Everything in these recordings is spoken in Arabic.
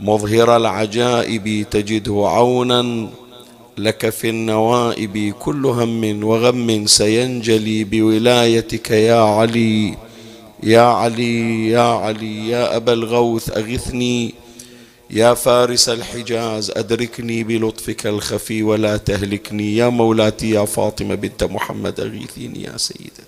مظهر العجائب تجده عونا لك في النوائب كل هم وغم سينجلي بولايتك يا علي يا علي يا علي يا أبا الغوث أغثني يا فارس الحجاز أدركني بلطفك الخفي ولا تهلكني يا مولاتي يا فاطمة بنت محمد أغيثيني يا سيدتي.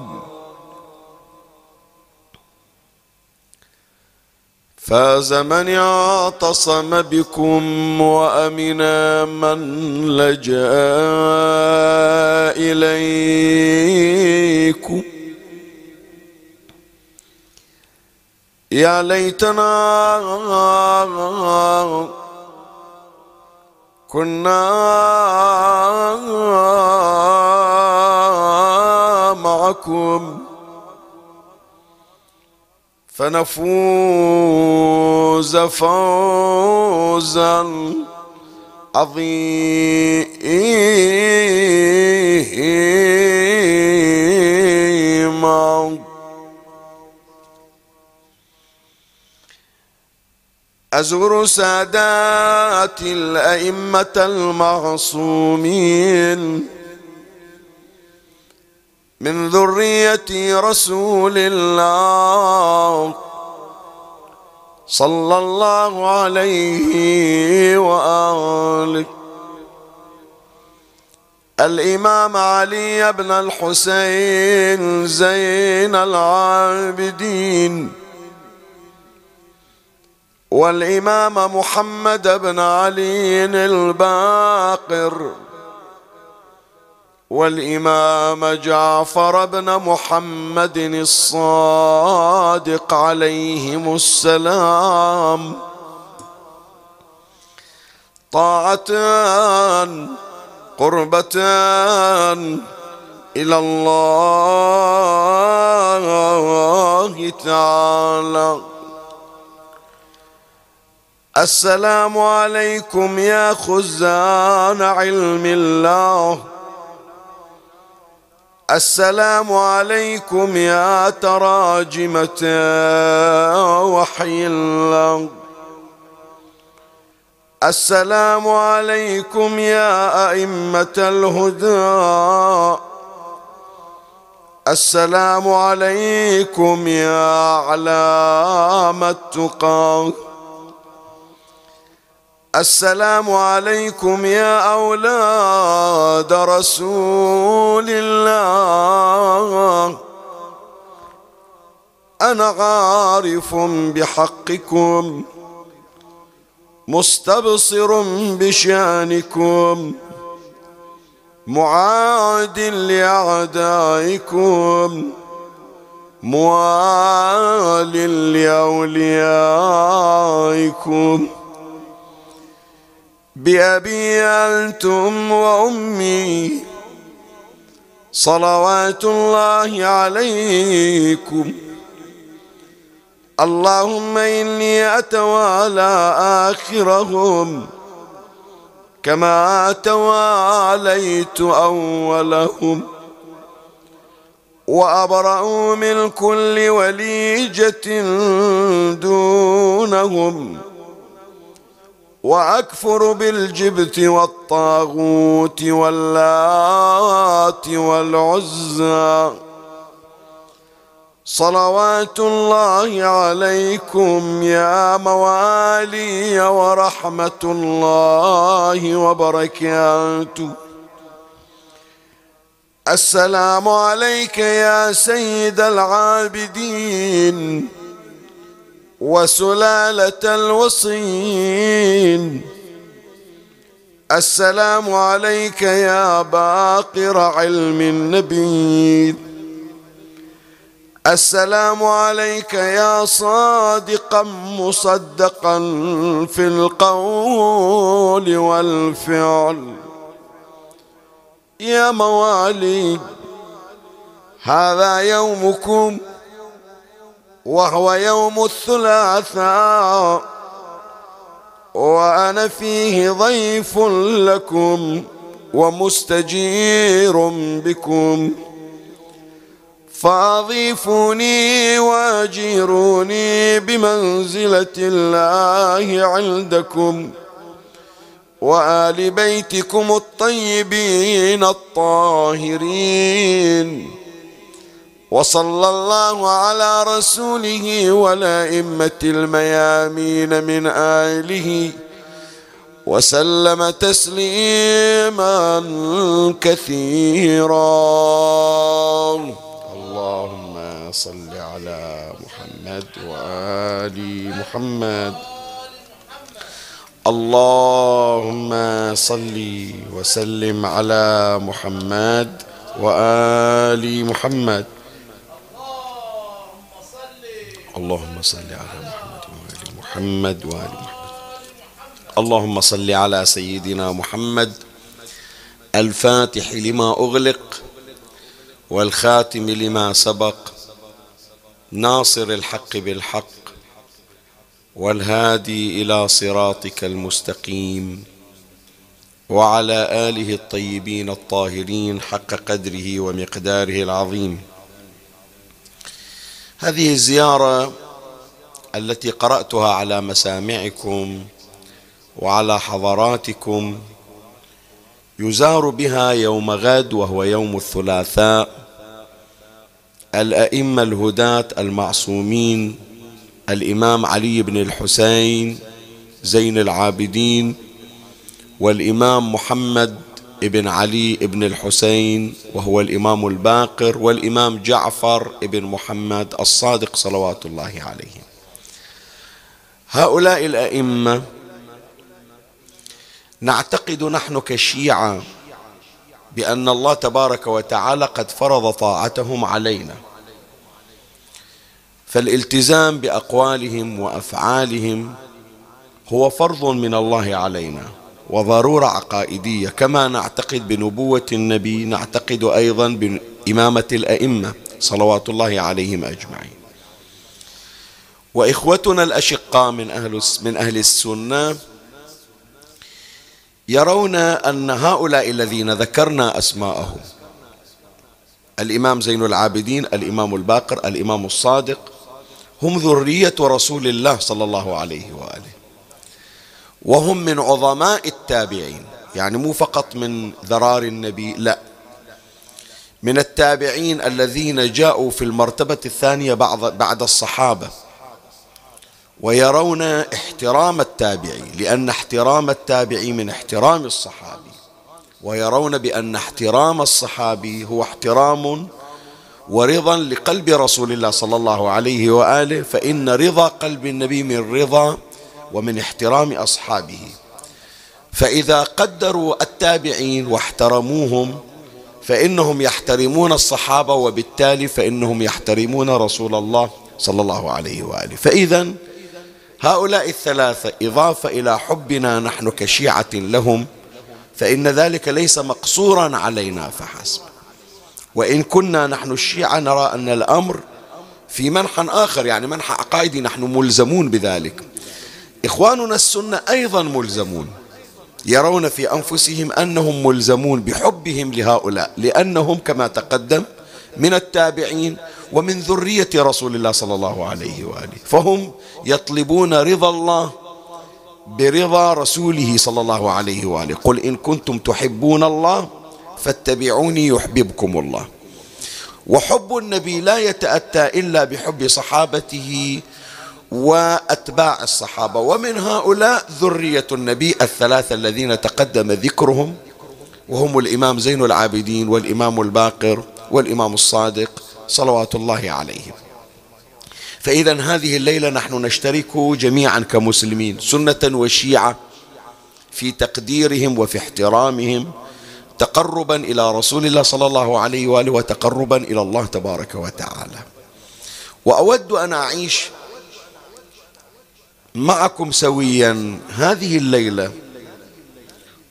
فاز من اعتصم بكم وأمن من لجأ إليكم. يا ليتنا كنا معكم. فنفوز فوزا عظيما. أزور سادات الأئمة المعصومين. من ذرية رسول الله صلى الله عليه وآله. الإمام علي بن الحسين زين العابدين. والإمام محمد بن علي الباقر. والإمام جعفر بن محمد الصادق عليهم السلام. طاعتان قربتان إلى الله تعالى. السلام عليكم يا خزان علم الله. السلام عليكم يا تراجمة وحي الله. السلام عليكم يا أئمة الهدى. السلام عليكم يا علام التقى. السلام عليكم يا أولاد رسول الله. أنا عارف بحقكم مستبصر بشأنكم معاد لأعدائكم موال لأوليائكم. بأبي أنتم وأمي صلوات الله عليكم. اللهم إني أتوالى آخرهم كما تواليت أولهم. وأبرأوا من كل وليجة دونهم. وأكفر بالجبت والطاغوت واللات والعزى. صلوات الله عليكم يا موالي ورحمة الله وبركاته. السلام عليك يا سيد العابدين. وسلالة الوصين السلام عليك يا باقر علم النبي السلام عليك يا صادقا مصدقا في القول والفعل. يا موالي هذا يومكم وهو يوم الثلاثاء وأنا فيه ضيف لكم ومستجير بكم. فأضيفوني وأجيروني بمنزلة الله عندكم وآل بيتكم الطيبين الطاهرين. وصلى الله على رسوله والأئمة الميامين من آله وسلم تسليما كثيرا. اللهم صل على محمد وآل محمد. اللهم صل وسلم على محمد وآل محمد. اللهم صل على محمد وآل محمد وآل محمد. اللهم صل على سيدنا محمد. الفاتح لما أغلق والخاتم لما سبق. ناصر الحق بالحق. والهادي إلى صراطك المستقيم. وعلى آله الطيبين الطاهرين حق قدره ومقداره العظيم. هذه الزيارة التي قرأتها على مسامعكم وعلى حضراتكم يزار بها يوم غد وهو يوم الثلاثاء الأئمة الهداة المعصومين الإمام علي بن الحسين زين العابدين والإمام محمد بن علي بن الحسين وهو الإمام الباقر والإمام جعفر بن محمد الصادق صلوات الله عليه هؤلاء الأئمة نعتقد نحن كشيعة بأن الله تبارك وتعالى قد فرض طاعتهم علينا. فالالتزام بأقوالهم وأفعالهم هو فرض من الله علينا. وضرورة عقائدية كما نعتقد بنبوة النبي نعتقد أيضا بإمامة الأئمة صلوات الله عليهم أجمعين. وإخوتنا الأشقاء من أهل من أهل السنة يرون أن هؤلاء الذين ذكرنا أسماءهم الإمام زين العابدين الإمام الباقر الإمام الصادق هم ذرية رسول الله صلى الله عليه وآله. وهم من عظماء التابعين. يعني مو فقط من ذرار النبي لا. من التابعين الذين جاءوا في المرتبة الثانية بعد بعد الصحابة. ويرون احترام التابعي لأن احترام التابعي من احترام الصحابي. ويرون بأن احترام الصحابي هو احترام ورضا لقلب رسول الله صلى الله عليه وآله فإن رضا قلب النبي من رضا ومن احترام أصحابه. فإذا قدروا التابعين واحترموهم فإنهم يحترمون الصحابة وبالتالي فإنهم يحترمون رسول الله صلى الله عليه وآله. فإذا هؤلاء الثلاثة إضافة إلى حبنا نحن كشيعة لهم فإن ذلك ليس مقصورا علينا فحسب. وإن كنا نحن الشيعة نرى أن الأمر في منحى آخر يعني منحى عقائدي نحن ملزمون بذلك. إخواننا السنة أيضا ملزمون يرون في أنفسهم أنهم ملزمون بحبهم لهؤلاء لأنهم كما تقدم من التابعين ومن ذرية رسول الله صلى الله عليه وآله. فهم يطلبون رضا الله برضا رسوله صلى الله عليه وآله. قل إن كنتم تحبون الله فاتبعوني يحببكم الله. وحب النبي لا يتأتى إلا بحب صحابته وأتباع الصحابة. ومن هؤلاء ذرية النبي الثلاثة الذين تقدم ذكرهم وهم الإمام زين العابدين والإمام الباقر والإمام الصادق صلوات الله عليهم. فإذا هذه الليلة نحن نشترك جميعا كمسلمين سنة وشيعة في تقديرهم وفي احترامهم تقربا إلى رسول الله صلى الله عليه وآله وتقربا إلى الله تبارك وتعالى. وأود أن أعيش معكم سويا هذه الليلة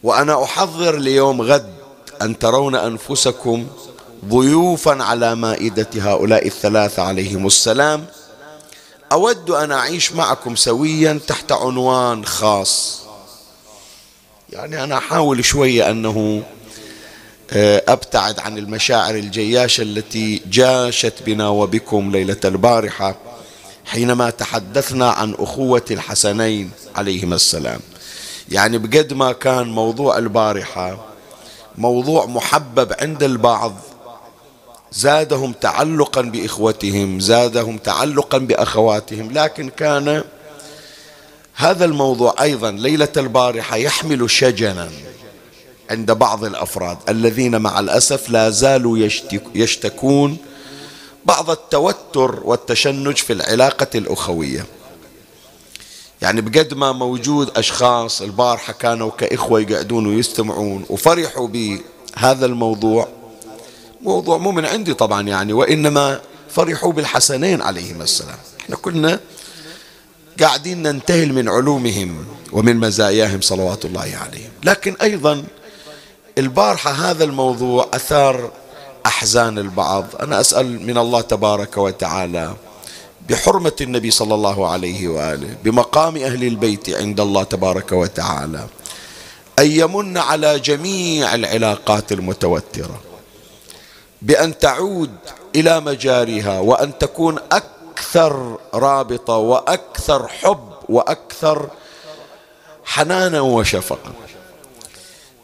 وأنا أحضر ليوم غد أن ترون أنفسكم ضيوفا على مائدة هؤلاء الثلاثة عليهم السلام. أود أن أعيش معكم سويا تحت عنوان خاص. يعني أنا أحاول شوية أنه آه، أبتعد عن المشاعر الجياشة التي جاشت بنا وبكم ليلة البارحة. حينما تحدثنا عن أخوة الحسنين عليهما السلام. يعني بقد ما كان موضوع البارحة موضوع محبب عند البعض زادهم تعلقا بإخوتهم زادهم تعلقا بأخواتهم لكن كان هذا الموضوع أيضا ليلة البارحة يحمل شجنا عند بعض الأفراد الذين مع الأسف لا زالوا يشتكون بعض التوتر والتشنج في العلاقة الأخوية. يعني بقد ما موجود أشخاص البارحة كانوا كإخوة يقعدون ويستمعون وفرحوا بهذا الموضوع. موضوع مو من عندي طبعا يعني وإنما فرحوا بالحسنين عليهما السلام. إحنا كنا قاعدين ننتهل من علومهم ومن مزاياهم صلوات الله عليهم. لكن أيضا البارحة هذا الموضوع أثار أحزان البعض. أنا أسأل من الله تبارك وتعالى بحرمة النبي صلى الله عليه وآله بمقام أهل البيت عند الله تبارك وتعالى أن يمن على جميع العلاقات المتوترة بأن تعود إلى مجاريها وأن تكون أكثر رابطة وأكثر حب وأكثر حنانا وشفقة.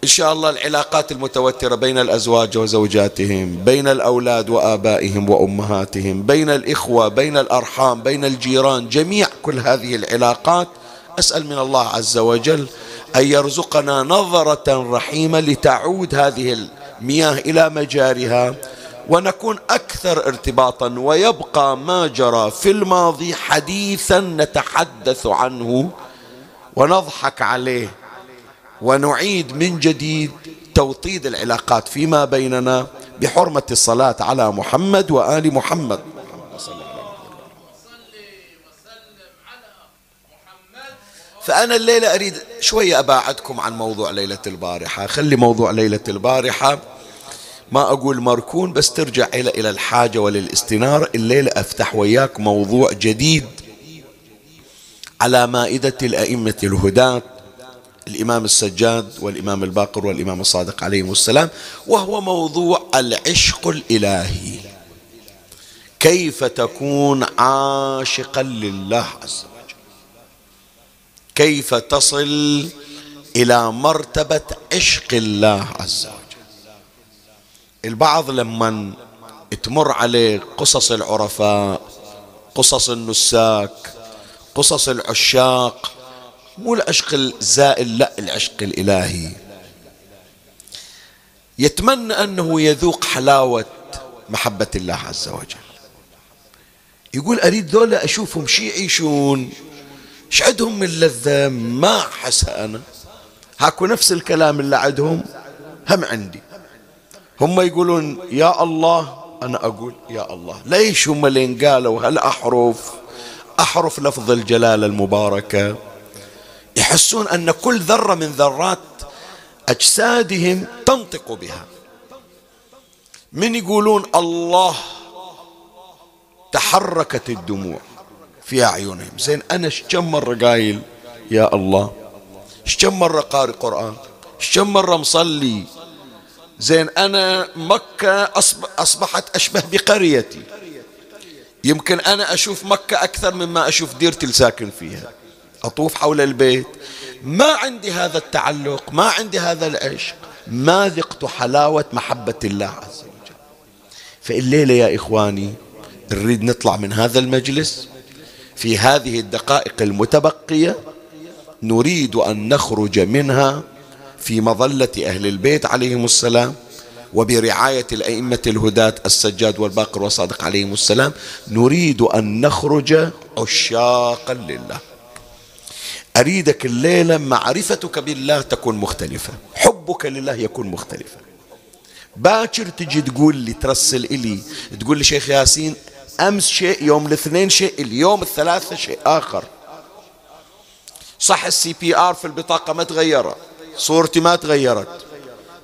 إن شاء الله العلاقات المتوترة بين الأزواج وزوجاتهم بين الأولاد وآبائهم وأمهاتهم بين الإخوة بين الأرحام بين الجيران جميع كل هذه العلاقات. أسأل من الله عز وجل أن يرزقنا نظرة رحيمة لتعود هذه المياه إلى مجارها ونكون أكثر ارتباطا ويبقى ما جرى في الماضي حديثا نتحدث عنه ونضحك عليه. ونعيد من جديد توطيد العلاقات فيما بيننا بحرمة الصلاة على محمد وآل محمد. فأنا الليلة أريد شوية أباعدكم عن موضوع ليلة البارحة. خلي موضوع ليلة البارحة ما أقول مركون بس ترجع إلى إلى الحاجة وللاستنارة الليلة أفتح وياك موضوع جديد على مائدة الأئمة الهداة. الإمام السجاد والإمام الباقر والإمام الصادق عليهم السلام وهو موضوع العشق الإلهي. كيف تكون عاشقا لله عز وجل؟ كيف تصل إلى مرتبة عشق الله عز وجل؟ البعض لما تمر عليه قصص العرفاء قصص النساك قصص العشاق مو العشق الزائل لا العشق الإلهي. يتمنى أنه يذوق حلاوة محبة الله عز وجل. يقول أريد ذولا أشوفهم شي يعيشون إيش عندهم من لذة؟ ما أحسها أنا. هاكو نفس الكلام اللي عندهم هم عندي. هم يقولون يا الله. أنا أقول يا الله. ليش هم اللي قالوا هالأحرف أحرف لفظ الجلالة المباركة. يحسون أن كل ذرة من ذرات أجسادهم تنطق بها. من يقولون الله تحركت الدموع في أعينهم. زين أنا كم مرة قايل يا الله؟ كم مرة قارئ قرآن؟ كم مرة مصلي؟ زين أنا مكة أصبحت أشبه بقريتي. يمكن أنا أشوف مكة أكثر مما أشوف ديرتي الساكن فيها. أطوف حول البيت. ما عندي هذا التعلق ما عندي هذا العشق. ما ذقت حلاوة محبة الله عز وجل. فالليلة يا إخواني نريد نطلع من هذا المجلس في هذه الدقائق المتبقية. نريد أن نخرج منها في مظلة أهل البيت عليهم السلام وبرعاية الأئمة الهداة السجاد والباقر والصادق عليهم السلام. نريد أن نخرج عشاقا لله. أريدك الليلة معرفتك بالله تكون مختلفة. حبك لله يكون مختلفا باكر تجي تقول لي ترسل إلي تقول لي شيخ ياسين أمس شيء يوم الاثنين شيء اليوم الثلاثة شيء آخر. صح ال CPR في البطاقة ما تغيرت صورتي ما تغيرت.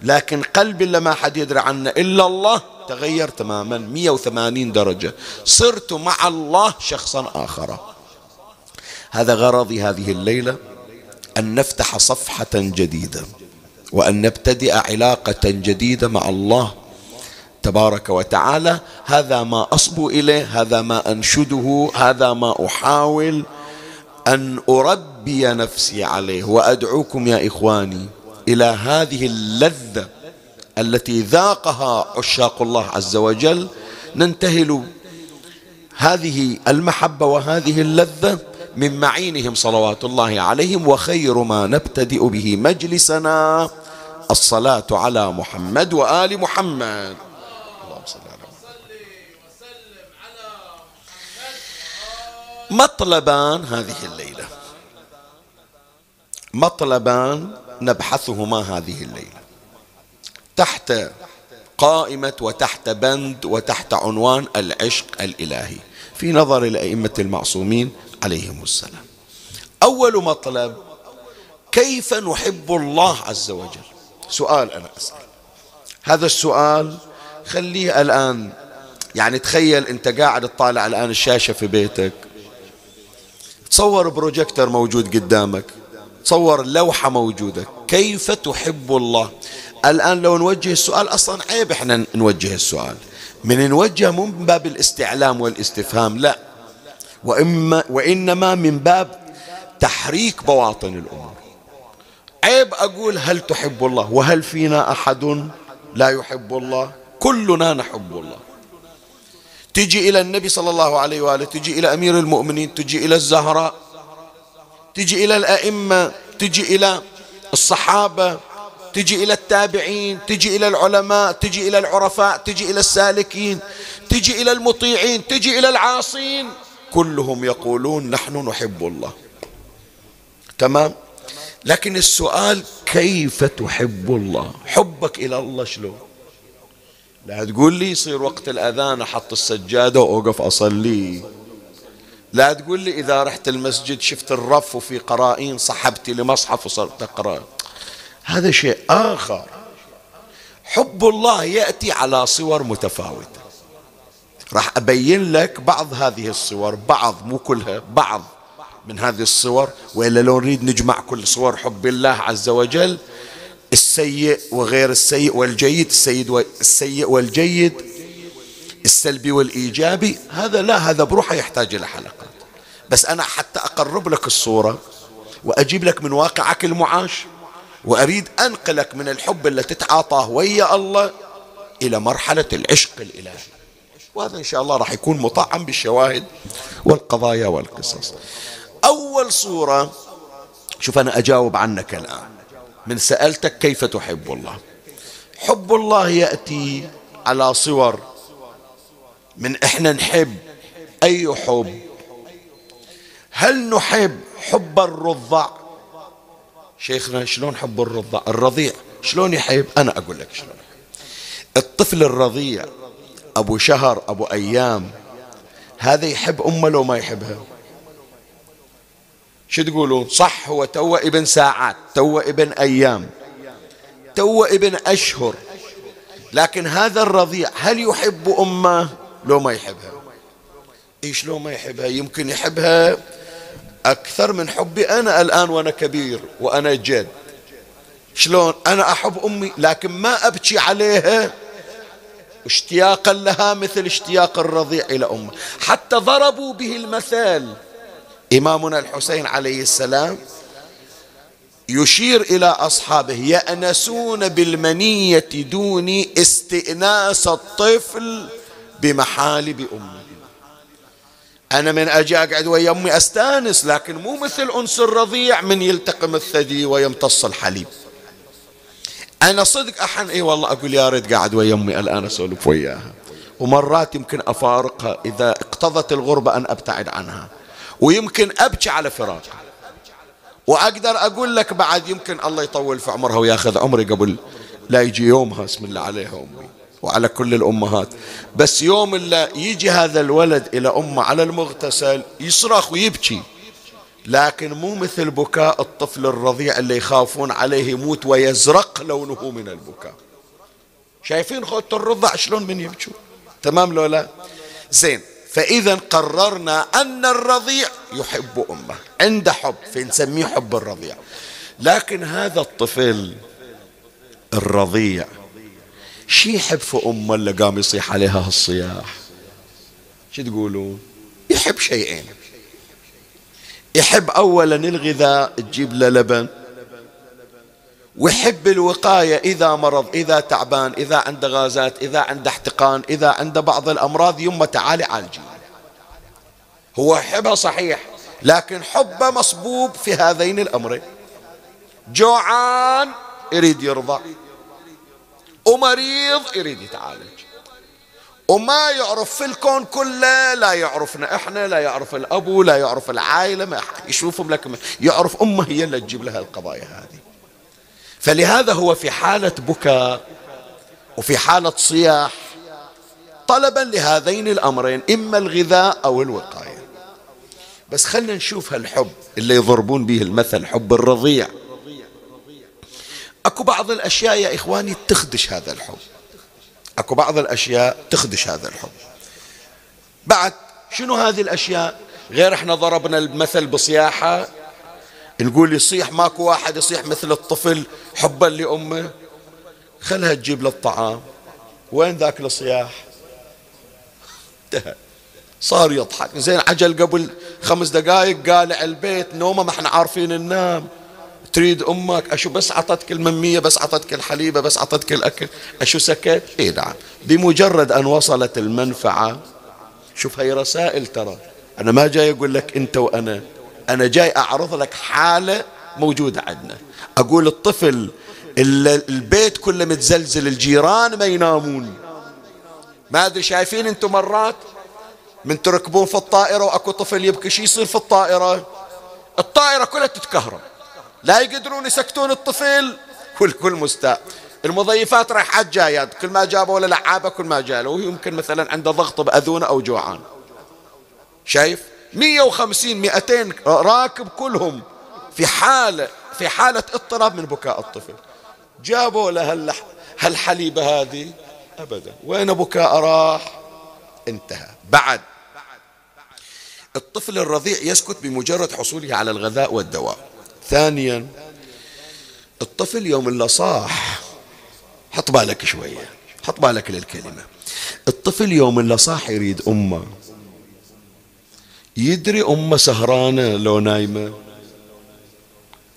لكن قلبي اللي ما حد يدري عنه إلا الله تغير تماما 180 درجة. صرت مع الله شخصا آخر. هذا غرضي هذه الليلة أن نفتح صفحة جديدة وأن نبتدئ علاقة جديدة مع الله تبارك وتعالى. هذا ما أصبو إليه هذا ما أنشده هذا ما أحاول أن أربي نفسي عليه وأدعوكم يا إخواني إلى هذه اللذة التي ذاقها عشاق الله عز وجل. ننتهل هذه المحبة وهذه اللذة من معينهم صلوات الله عليهم وخير ما نبتدئ به مجلسنا الصلاة على محمد وآل محمد. اللهم صل على مطلبان هذه الليلة. مطلبان نبحثهما هذه الليلة. تحت قائمة وتحت بند وتحت عنوان العشق الإلهي. في نظر الأئمة المعصومين عليهم السلام. أول مطلب كيف نحب الله عز وجل؟ سؤال أنا أسأل. هذا السؤال خليه الآن يعني تخيل أنت قاعد تطالع الآن الشاشة في بيتك. تصور بروجيكتر موجود قدامك. تصور لوحة موجودة. كيف تحب الله؟ الآن لو نوجه السؤال أصلا عيب إحنا نوجه السؤال. من نوجه مو من باب الاستعلام والاستفهام لا. وإما وإنما من باب تحريك بواطن الأمور. عيب أقول هل تحب الله وهل فينا أحد لا يحب الله؟ كلنا نحب الله. تجي إلى النبي صلى الله عليه وآله تجي إلى أمير المؤمنين تجي إلى الزهراء تجي إلى الأئمة تجي إلى الصحابة تجي إلى التابعين تجي إلى العلماء تجي إلى العرفاء تجي إلى السالكين تجي إلى المطيعين تجي إلى العاصين. كلهم يقولون نحن نحب الله. تمام؟ لكن السؤال كيف تحب الله؟ حبك إلى الله شلون؟ لا تقول لي يصير وقت الأذان أحط السجادة وأوقف أصلي. لا تقول لي إذا رحت المسجد شفت الرف وفي قرائين صحبت لمصحف وصرت أقرأ. هذا شيء آخر. حب الله يأتي على صور متفاوتة. راح أبين لك بعض هذه الصور بعض مو كلها بعض من هذه الصور. وإلا لو نريد نجمع كل صور حب الله عز وجل السيء وغير السيء والجيد السيد والسيء والجيد السلبي والإيجابي هذا لا هذا بروحه يحتاج إلى حلقات. بس أنا حتى أقرب لك الصورة وأجيب لك من واقعك المعاش. وأريد أنقلك من الحب اللي تتعاطاه ويا الله إلى مرحلة العشق الإلهي. وهذا إن شاء الله راح يكون مطعم بالشواهد والقضايا والقصص. أول صورة شوف أنا أجاوب عنك الآن. من سألتك كيف تحب الله؟ حب الله يأتي على صور من إحنا نحب أي حب. هل نحب حب الرضع؟ شيخنا شلون حب الرضع الرضيع شلون يحب؟ أنا أقول لك شلون الطفل الرضيع أبو شهر أبو أيام هذا يحب أمه لو ما يحبها. شو تقولون؟ صح هو تو ابن ساعات تو ابن أيام تو ابن أشهر. لكن هذا الرضيع هل يحب أمه؟ لو ما يحبها. إيش لو ما يحبها؟ يمكن يحبها أكثر من حبي أنا الآن وأنا كبير وأنا جد. شلون؟ أنا أحب أمي لكن ما أبكي عليها. اشتياقا لها مثل اشتياق الرضيع إلى أمه. حتى ضربوا به المثال. إمامنا الحسين عليه السلام يشير إلى أصحابه يأنسون بالمنية دون استئناس الطفل بمحالب أمي أنا من أجي أقعد ويا أمي أستأنس لكن مو مثل أنس الرضيع من يلتقم الثدي ويمتص الحليب. أنا صدق أحن إي والله أقول يا ريت قاعد ويا أمي الآن أسولف وياها. ومرات يمكن أفارقها إذا اقتضت الغربة أن أبتعد عنها. ويمكن أبكي على فراقها. وأقدر أقول لك بعد يمكن الله يطول في عمرها وياخذ عمري قبل لا يجي يومها اسم الله عليها أمي. وعلى كل الأمهات. بس يوم اللي يجي هذا الولد إلى أمه على المغتسل يصرخ ويبكي. لكن مو مثل بكاء الطفل الرضيع اللي يخافون عليه يموت ويزرق لونه من البكاء. شايفين خوة الرضع شلون من يبكوا تمام لو لا؟ زين فإذا قررنا أن الرضيع يحب أمه. عنده حب فنسميه حب الرضيع. لكن هذا الطفل الرضيع شي يحب في أمه اللي قام يصيح عليها هالصياح؟ شو تقولون؟ يحب شيئين. يحب أولا الغذاء تجيب له لبن. ويحب الوقاية إذا مرض إذا تعبان إذا عنده غازات إذا عنده احتقان إذا عنده بعض الأمراض يمه تعالي عالجي هو يحبها صحيح لكن حبه مصبوب في هذين الأمرين. جوعان يريد يرضى. ومريض يريد يتعالج. وما يعرف في الكون كله لا يعرفنا إحنا لا يعرف الأبو لا يعرف العائلة ما يشوفهم لك يعرف أمه هي اللي تجيب لها القضايا هذه. فلهذا هو في حالة بكاء وفي حالة صياح. طلبا لهذين الأمرين إما الغذاء أو الوقاية. بس خلينا نشوف هالحب اللي يضربون به المثل حب الرضيع. أكو بعض الأشياء يا إخواني تخدش هذا الحب. أكو بعض الأشياء تخدش هذا الحب. بعد شنو هذه الأشياء؟ غير إحنا ضربنا المثل بصياحة. نقول يصيح ماكو واحد يصيح مثل الطفل حبا لأمه. خلها تجيب له الطعام. وين ذاك الصياح؟ انتهى صار يضحك. زين عجل قبل خمس دقائق قالع البيت نومه ما إحنا عارفين ننام. تريد أمك؟ أشو بس عطتك الممية بس عطتك الحليبه بس عطتك الأكل؟ أشو سكت؟ اي نعم. بمجرد أن وصلت المنفعة شوف هي رسائل ترى. أنا ما جاي أقول لك أنت وأنا. أنا جاي أعرض لك حالة موجودة عندنا. أقول الطفل البيت كله متزلزل الجيران ما ينامون. ما أدري شايفين أنتم مرات؟ من تركبون في الطائرة وأكو طفل يبكي شو يصير في الطائرة؟ الطائرة كلها تتكهرب. لا يقدرون يسكتون الطفل والكل مستاء المضيفات رايحات جايات. كل ما جابوا له لعابة كل ما جاء له يمكن مثلا عنده ضغط باذونه أو جوعان. شايف؟ 150 200 راكب كلهم في حالة في حالة اضطراب من بكاء الطفل. جابوا له هالحليبة هذه. أبدا. وين بكاء راح؟ انتهى. بعد. الطفل الرضيع يسكت بمجرد حصوله على الغذاء والدواء. ثانيا الطفل يوم اللي صاح حط بالك شوية حط بالك للكلمة. الطفل يوم اللي صاح يريد أمه. يدري أمه سهرانة لو نايمة؟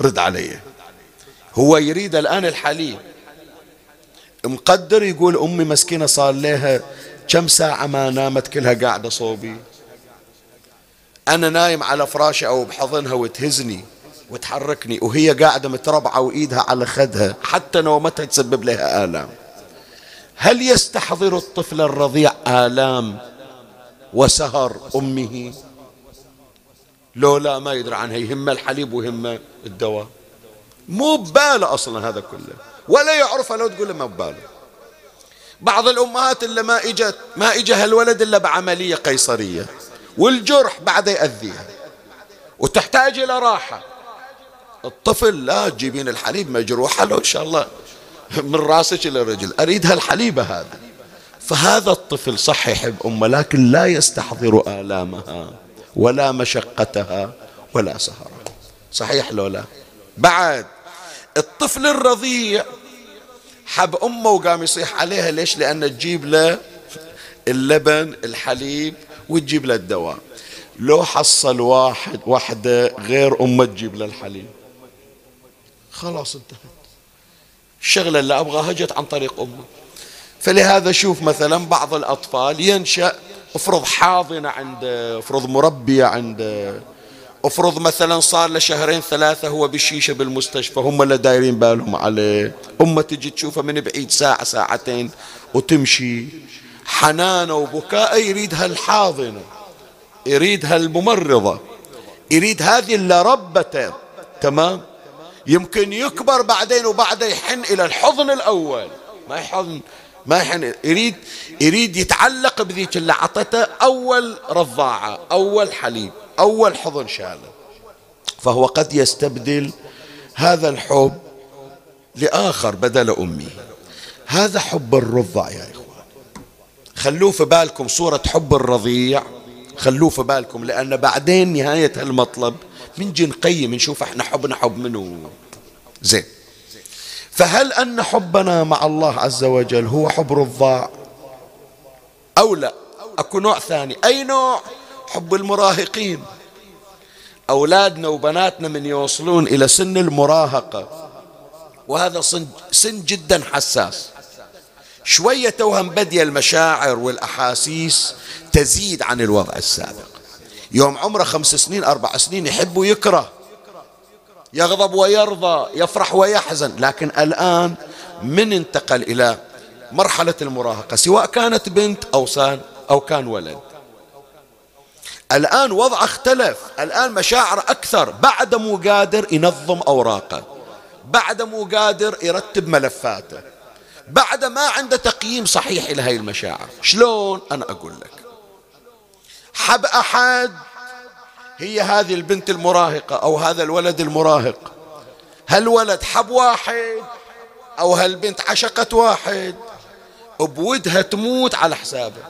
رد علي. هو يريد الآن الحليب. مقدر يقول أمي مسكينة صار لها كم ساعة ما نامت كلها قاعدة صوبي. أنا نايم على فراشي أو بحضنها وتهزني. وتحركني وهي قاعدة متربعة وإيدها على خدها حتى نومتها تسبب لها آلام. هل يستحضر الطفل الرضيع آلام وسهر أمه؟ لو لا ما يدري عنها يهمه الحليب ويهمه الدواء. مو ببالة أصلا هذا كله ولا يعرفها لو تقول ما ببالة. بعض الأمهات اللي ما إجت ما إجا هالولد إلا بعملية قيصرية والجرح بعد يأذيها وتحتاج إلى راحة. الطفل لا تجيبين الحليب مجروحة له إن شاء الله. من راسك إلى الرجل. أريد هالحليبة هذا. فهذا الطفل صح يحب أمه لكن لا يستحضر آلامها ولا مشقتها ولا سهرها. صحيح لو لا؟ بعد. الطفل الرضيع حب أمه وقام يصيح عليها. ليش؟ لأن تجيب له اللبن الحليب وتجيب له الدواء. لو حصل واحد واحدة غير أمه تجيب له الحليب. خلاص انتهت. الشغلة اللي أبغاها جت عن طريق أمه فلهذا شوف مثلا بعض الأطفال ينشأ افرض حاضنة عنده افرض مربية عنده افرض مثلا صار له شهرين ثلاثة هو بالشيشة بالمستشفى هم اللي دايرين بالهم عليه. أمه تجي تشوفه من بعيد ساعة ساعتين وتمشي. حنانة وبكاء يريد هالحاضنة يريد هالممرضة يريد هذه اللي ربته. تمام؟ يمكن يكبر بعدين وبعده يحن إلى الحضن الأول. ما يحضن ما يحن يريد يريد يتعلق بذيك اللي عطته أول رضاعة أول حليب أول حضن شاله فهو قد يستبدل هذا الحب لآخر بدل أمه هذا حب الرضع يا إخوان. خلوه في بالكم صورة حب الرضيع. خلوه في بالكم لأن بعدين نهاية هالمطلب من جن قيم نشوف إحنا حبنا حب منه. زين. فهل أن حبنا مع الله عز وجل هو حب رضاع أو لا؟ أكو نوع ثاني. أي نوع؟ حب المراهقين. أولادنا وبناتنا من يوصلون إلى سن المراهقة. وهذا سن, سن جدا حساس. شوية توهم بدي المشاعر والأحاسيس تزيد عن الوضع السابق. يوم عمره خمس سنين أربع سنين يحب ويكره. يغضب ويرضى يفرح ويحزن. لكن الآن من انتقل إلى مرحلة المراهقة سواء كانت بنت أو سان أو كان ولد. الآن وضع اختلف. الآن مشاعر أكثر. بعد مو قادر ينظم أوراقه. بعد مو قادر يرتب ملفاته. بعد ما عنده تقييم صحيح إلى هاي المشاعر. شلون؟ أنا أقول لك. حب أحد. هي هذه البنت المراهقة أو هذا الولد المراهق. هالولد حب واحد أو هالبنت عشقت واحد؟ بودها تموت على حسابه.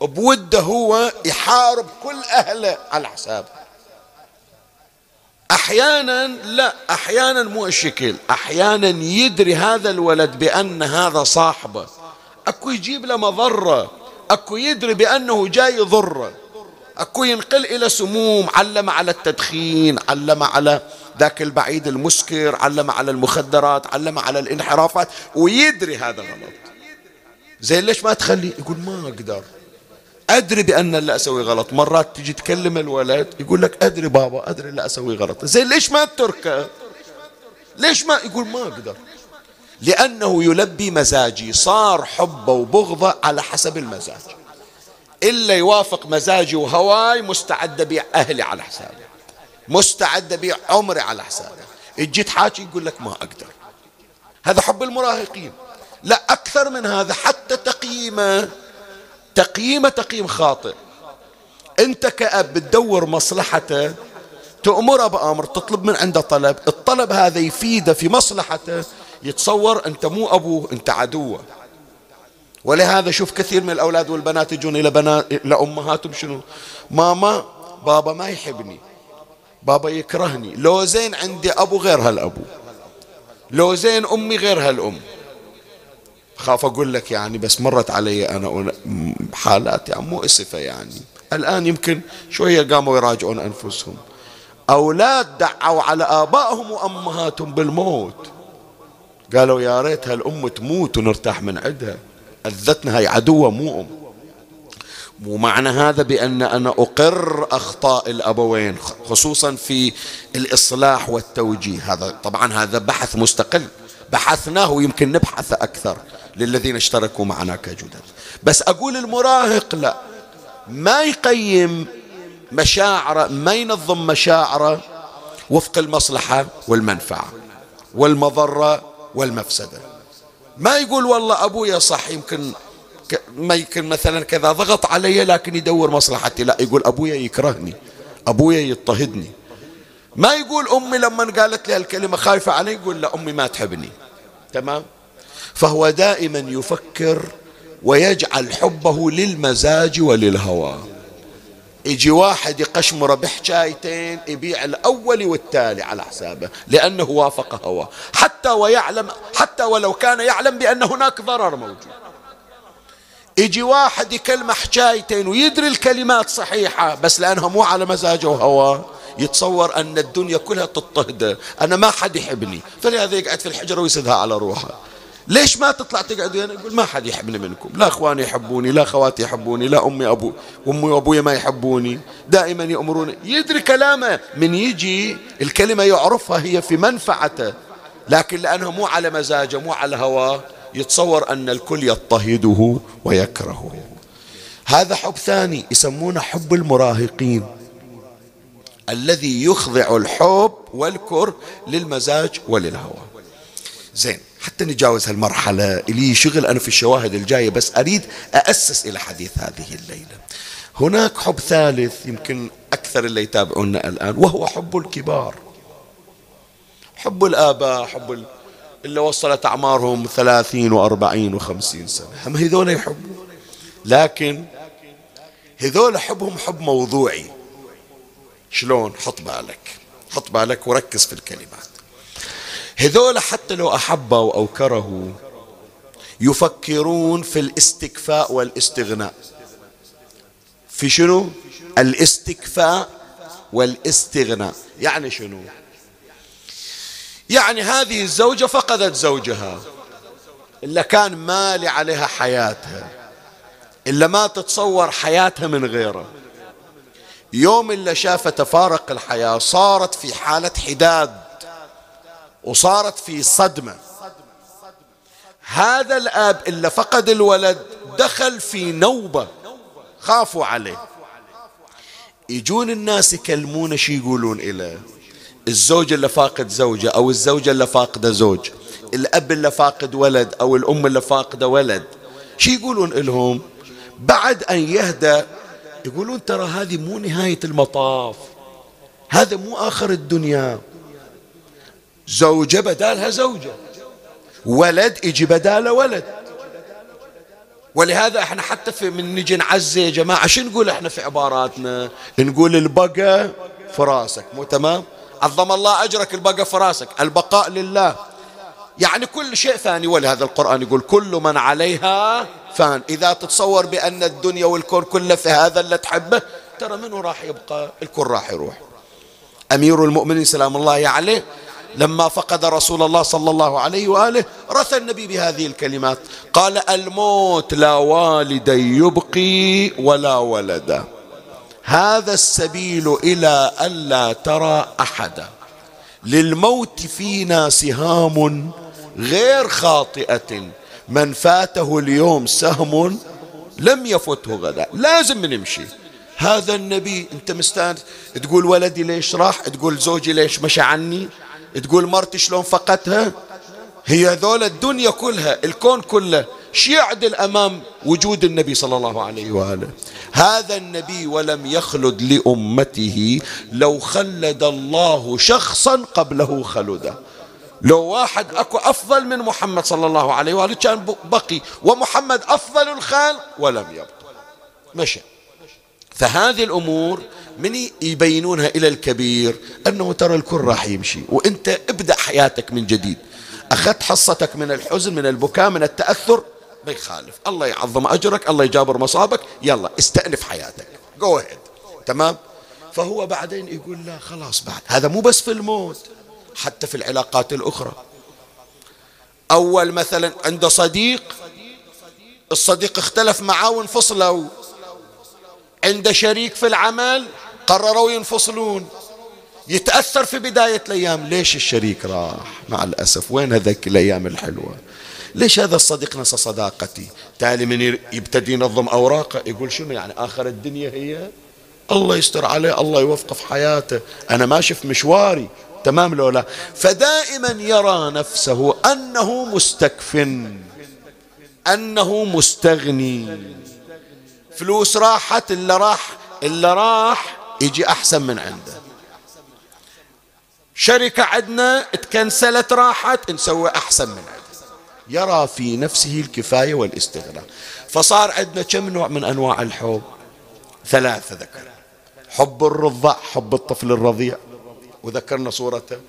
بوده هو يحارب كل أهله على حسابه. أحيانا لا أحيانا مو الشكل أحيانا يدري هذا الولد بأن هذا صاحبه. أكو يجيب له مضرة. أكو يدري بأنه جاي يضره أكو ينقل إلى سموم علم على التدخين علم على ذاك البعيد المسكر علم على المخدرات علم على الانحرافات ويدري هذا غلط زين ليش ما تخلي؟ يقول ما أقدر. أدري بأن اللي أسوي غلط. مرات تجي تكلم الولد يقول لك أدري بابا أدري اللي أسوي غلط. زين ليش ما تتركه ليش ما؟ يقول ما أقدر. لأنه يلبي مزاجي. صار حبه وبغضه على حسب المزاج. إلا يوافق مزاجي وهواي مستعد أبيع أهلي على حسابي. مستعد أبيع عمري على حسابي. جيت حاجي يقول لك ما أقدر. هذا حب المراهقين. لا أكثر من هذا حتى تقييمه. تقييمه تقييم خاطئ. أنت كأب بتدور مصلحته تأمره بأمر تطلب من عنده طلب. الطلب هذا يفيده في مصلحته. يتصور أنت مو أبوه أنت عدوه ولهذا شوف كثير من الأولاد والبنات يجون إلى بنات لأمهاتهم شنو؟ ماما بابا ما يحبني. بابا يكرهني. لو زين عندي أبو غير هالأبو. لو زين أمي غير هالأم. خاف أقول لك يعني بس مرت علي أنا حالات يعني مؤسفة يعني. الآن يمكن شوية قاموا يراجعون أنفسهم. أولاد دعوا على آبائهم وأمهاتهم بالموت. قالوا يا ريت هالأم تموت ونرتاح من عندها أذتنا هاي عدوة مو أم. مو معنى هذا بأن أنا أقر أخطاء الأبوين خصوصا في الإصلاح والتوجيه. هذا طبعا هذا بحث مستقل. بحثناه ويمكن نبحث أكثر للذين اشتركوا معنا كجدد. بس أقول المراهق لا. ما يقيم مشاعره ما ينظم مشاعره وفق المصلحة والمنفعة والمضرة والمفسدة. ما يقول والله أبويا صح يمكن ما يمكن مثلا كذا ضغط علي لكن يدور مصلحتي. لا يقول أبويا يكرهني. أبويا يضطهدني. ما يقول أمي لما قالت لي الكلمة خايفة علي يقول لا أمي ما تحبني. تمام؟ فهو دائما يفكر ويجعل حبه للمزاج وللهوى. يجي واحد يقشمره بحكايتين يبيع الأول والتالي على حسابه لأنه وافق هواه. حتى ويعلم حتى ولو كان يعلم بأن هناك ضرر موجود. يجي واحد يكلمه حكايتين ويدري الكلمات صحيحة بس لأنها مو على مزاجه وهواه. يتصور أن الدنيا كلها تضطهده. أنا ما حد يحبني. فلهذا يقعد في الحجرة ويسدها على روحه. ليش ما تطلع تقعد ويانا؟ يقول ما حد يحبني منكم. لا اخواني يحبوني لا خواتي يحبوني لا امي ابو امي وابوي ما يحبوني. دائما يامروني يدري كلامه. من يجي الكلمة يعرفها هي في منفعته. لكن لأنه مو على مزاجه مو على هواه. يتصور أن الكل يضطهده ويكرهه. هذا حب ثاني يسمونه حب المراهقين. الذي يخضع الحب والكره للمزاج وللهوى. زين. حتى نجاوز هالمرحلة لي شغل أنا في الشواهد الجاية بس أريد أأسس إلى حديث هذه الليلة. هناك حب ثالث يمكن أكثر اللي يتابعونا الآن وهو حب الكبار. حب الآباء حب ال... اللي وصلت أعمارهم ثلاثين وأربعين وخمسين سنة. هم هذول يحبوا لكن هذول حبهم حب موضوعي. شلون؟ حط بالك. حط بالك وركز في الكلمات. هذول حتى لو أحبوا أو كرهوا يفكرون في الاستكفاء والاستغناء. في شنو؟ الاستكفاء والاستغناء. يعني شنو؟ يعني هذه الزوجة فقدت زوجها. إلا كان مالي عليها حياتها. إلا ما تتصور حياتها من غيره. يوم إلا شافت تفارق الحياة صارت في حالة حداد. وصارت في صدمة. هذا الأب إلا فقد الولد دخل في نوبة خافوا عليه. يجون الناس يكلمون شي يقولون إليه الزوج اللي فاقد زوجة أو الزوجة اللي فاقدة زوج. الأب اللي فاقد ولد أو الأم اللي فاقدة ولد. شي يقولون لهم بعد أن يهدى يقولون ترى هذه مو نهاية المطاف. هذا مو آخر الدنيا. زوجة بدالها زوجة. ولد يجي بداله ولد. ولهذا إحنا حتى في من نجي نعزي يا جماعة شو نقول إحنا في عباراتنا؟ نقول البقى فراسك مو تمام؟ عظم الله أجرك البقى فراسك البقاء لله. يعني كل شيء ثاني ولهذا القرآن يقول كل من عليها فان. إذا تتصور بأن الدنيا والكون كله في هذا اللي تحبه ترى منه راح يبقى؟ الكل راح يروح. أمير المؤمنين سلام الله عليه لما فقد رسول الله صلى الله عليه وآله رثى النبي بهذه الكلمات. قال الموت لا والدا يبقي ولا ولدا هذا السبيل إلى الا ترى أحدا. للموت فينا سهام غير خاطئة. من فاته اليوم سهم لم يفته غدا. لازم نمشي. هذا النبي أنت مستانس تقول ولدي ليش راح؟ تقول زوجي ليش مشى عني؟ تقول مرتي شلون فقدتها؟ هي ذول الدنيا كلها الكون كله يعدل أمام وجود النبي صلى الله عليه وآله. هذا النبي ولم يخلد لأمته لو خلد الله شخصا قبله خلده. لو واحد أكو أفضل من محمد صلى الله عليه وآله كان بقي ومحمد أفضل الخلق ولم يبقى. مشى. فهذه الأمور من يبينونها إلى الكبير أنه ترى الكل راح يمشي. وأنت ابدأ حياتك من جديد. أخذت حصتك من الحزن من البكاء من التأثر ما يخالف. الله يعظم أجرك الله يجابر مصابك. يلا استأنف حياتك. جو ahead. تمام؟ فهو بعدين يقول لا خلاص بعد. هذا مو بس في الموت حتى في العلاقات الأخرى. أول مثلا عند صديق الصديق اختلف معاه وانفصلوا. عند شريك في العمل قرروا ينفصلون. يتأثر في بداية الأيام. ليش الشريك راح؟ مع الأسف. وين هذاك الأيام الحلوة؟ ليش هذا الصديق نسى صداقتي؟ تالي من يبتدي ينظم أوراقه يقول شنو؟ يعني آخر الدنيا هي؟ الله يستر عليه الله يوفقه في حياته. أنا ماشي في مشواري. تمام لو لا؟ فدائما يرى نفسه أنه مستكف. أنه مستغني. فلوس راحت اللي راح اللي راح يجي أحسن من عنده. شركة عندنا تكنسلت راحت نسوي أحسن من عنده. يرى في نفسه الكفاية والاستغناء فصار عندنا كم نوع من أنواع الحب؟ ثلاثة ذكر. حب الرضع حب الطفل الرضيع وذكرنا صورته.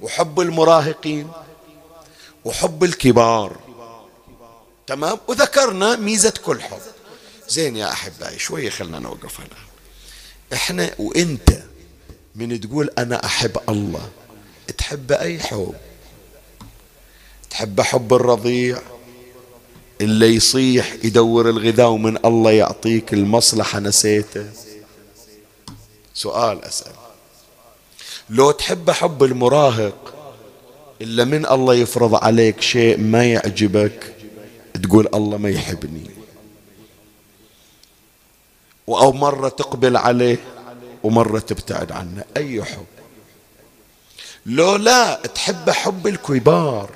وحب المراهقين وحب الكبار. تمام؟ وذكرنا ميزة كل حب. زين يا أحبائي شوية خلنا نوقف هنا. إحنا وإنت من تقول أنا أحب الله. تحب أي حب؟ تحب حب الرضيع اللي يصيح يدور الغذاء ومن الله يعطيك المصلحة نسيته؟ سؤال أسأل. لو تحب حب المراهق إلا من الله يفرض عليك شيء ما يعجبك تقول الله ما يحبني. أو مرة تقبل عليه ومرة تبتعد عنه. أي حب. لو لا تحب حب الكبار.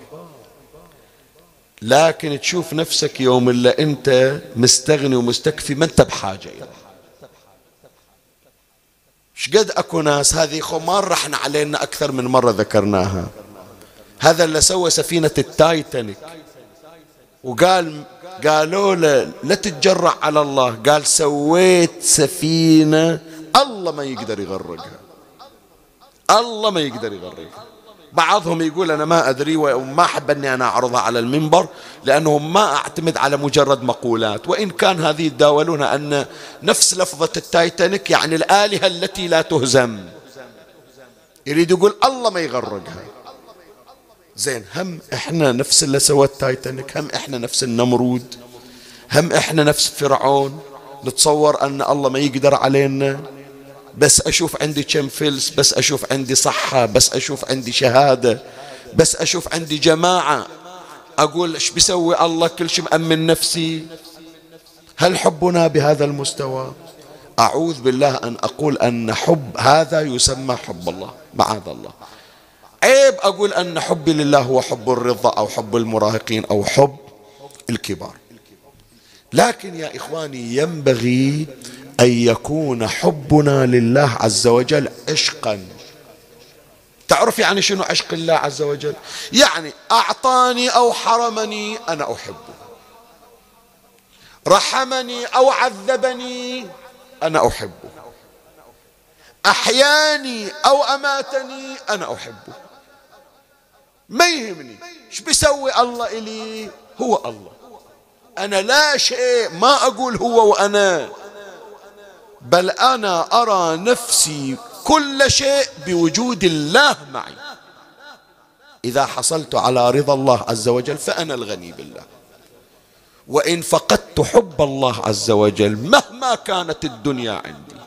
لكن تشوف نفسك يوم اللي أنت مستغني ومستكفي ما أنت بحاجة إليه شقد أكو ناس هذه خو ما رحنا علينا أكثر من مرة ذكرناها. هذا اللي سوى سفينة التايتانيك. وقال قالوا له لا تتجرع على الله. قال سويت سفينة الله ما يقدر يغرقها. الله ما يقدر يغرقها. بعضهم يقول أنا ما أدري وما أحب أني أنا أعرضها على المنبر لأنهم ما أعتمد على مجرد مقولات. وإن كان هذه يتداولون أن نفس لفظة التايتانيك يعني الآلهة التي لا تهزم. يريد يقول الله ما يغرقها. زين هم إحنا نفس اللي سوى التايتانيك هم إحنا نفس النمرود هم إحنا نفس فرعون. نتصور أن الله ما يقدر علينا بس أشوف عندي كم فلس بس أشوف عندي صحة بس أشوف عندي شهادة بس أشوف عندي جماعة. أقول إيش بيسوي الله؟ كل شيء مأمن نفسي. هل حبنا بهذا المستوى؟ أعوذ بالله أن أقول أن حب هذا يسمى حب الله معاذ الله. عيب أقول أن حبي لله هو حب الرضا أو حب المراهقين أو حب الكبار. لكن يا إخواني ينبغي أن يكون حبنا لله عز وجل عشقا. تعرف يعني شنو عشق الله عز وجل؟ يعني أعطاني أو حرمني أنا أحبه. رحمني أو عذبني أنا أحبه. أحياني أو أماتني أنا أحبه. ما يهمني. إيش بيسوي الله إلي؟ هو الله. أنا لا شيء ما أقول هو وأنا. بل أنا أرى نفسي كل شيء بوجود الله معي. إذا حصلت على رضا الله عز وجل فأنا الغني بالله. وإن فقدت حب الله عز وجل مهما كانت الدنيا عندي.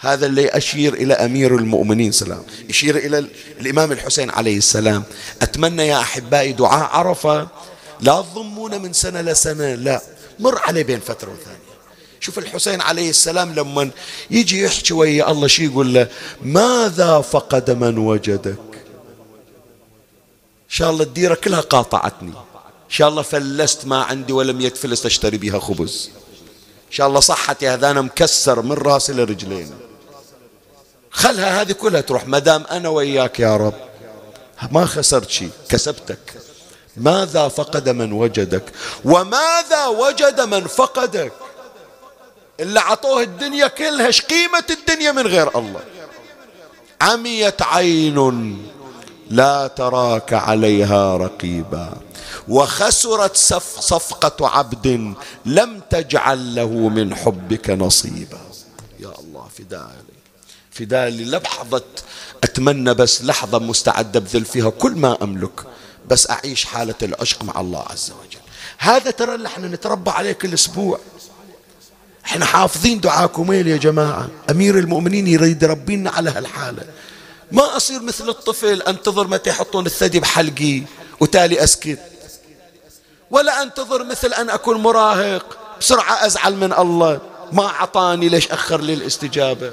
هذا اللي أشير إلى أمير المؤمنين سلام يشير إلى الإمام الحسين عليه السلام. أتمنى يا أحبائي دعاء عرفة. لا تضمون من سنة لسنة لا. مر عليه بين فترة وثانية. شوف الحسين عليه السلام لما يجي يحكي ويا الله شي يقول له؟ ماذا فقد من وجدك؟ إن شاء الله الديرة كلها قاطعتني. إن شاء الله فلست ما عندي ولم يكفلس أشتري بها خبز. إن شاء الله صحتي هذا أنا مكسر من راسي لرجلين خلها هذه كلها تروح. ما دام أنا وإياك يا رب ما خسرت شيء كسبتك. ماذا فقد من وجدك؟ وماذا وجد من فقدك؟ اللي عطوه الدنيا كلها إيش قيمة الدنيا من غير الله؟ عميت عين لا تراك عليها رقيبا. وخسرت صف صفقة عبد لم تجعل له من حبك نصيبا. يا الله فداء فداء للحظة أتمنى بس لحظة مستعد أبذل فيها كل ما أملك بس أعيش حالة العشق مع الله عز وجل. هذا ترى اللي إحنا نتربى عليه كل أسبوع. إحنا حافظين دعاء كميل يا جماعة؟ أمير المؤمنين يريد ربينا على هالحالة. ما أصير مثل الطفل أنتظر متى يحطون الثدي بحلقي وتالي أسكت. ولا أنتظر مثل أن أكون مراهق بسرعة أزعل من الله. ما أعطاني ليش أخر لي الاستجابة؟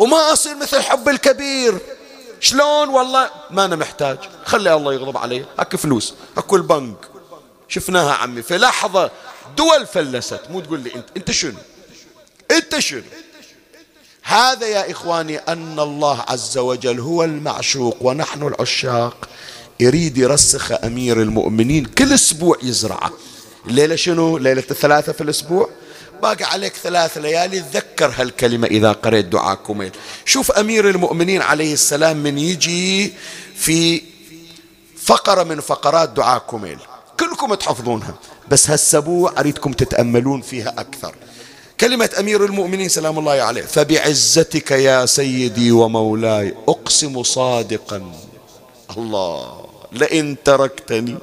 وما أصير مثل حب الكبير. شلون؟ والله ما أنا محتاج. خلي الله يغضب علي. هك فلوس هكو البنك. شفناها عمي. في لحظة دول فلست. مو تقول لي أنت. أنت شنو؟ أنت شنو؟ هذا يا إخواني أن الله عز وجل هو المعشوق ونحن العشاق. يريد يرسخ أمير المؤمنين كل أسبوع يزرعه. الليلة شنو؟ ليلة الثلاثة في الأسبوع. باقي عليك ثلاث ليالي. تذكر هالكلمة إذا قرأت دعاء كميل شوف أمير المؤمنين عليه السلام من يجي في فقرة من فقرات دعاء كميل كلكم تحفظونها بس هالسبوع أريدكم تتأملون فيها أكثر. كلمة أمير المؤمنين سلام الله عليه. فبعزتك يا سيدي ومولاي أقسم صادقا. الله لئن تركتني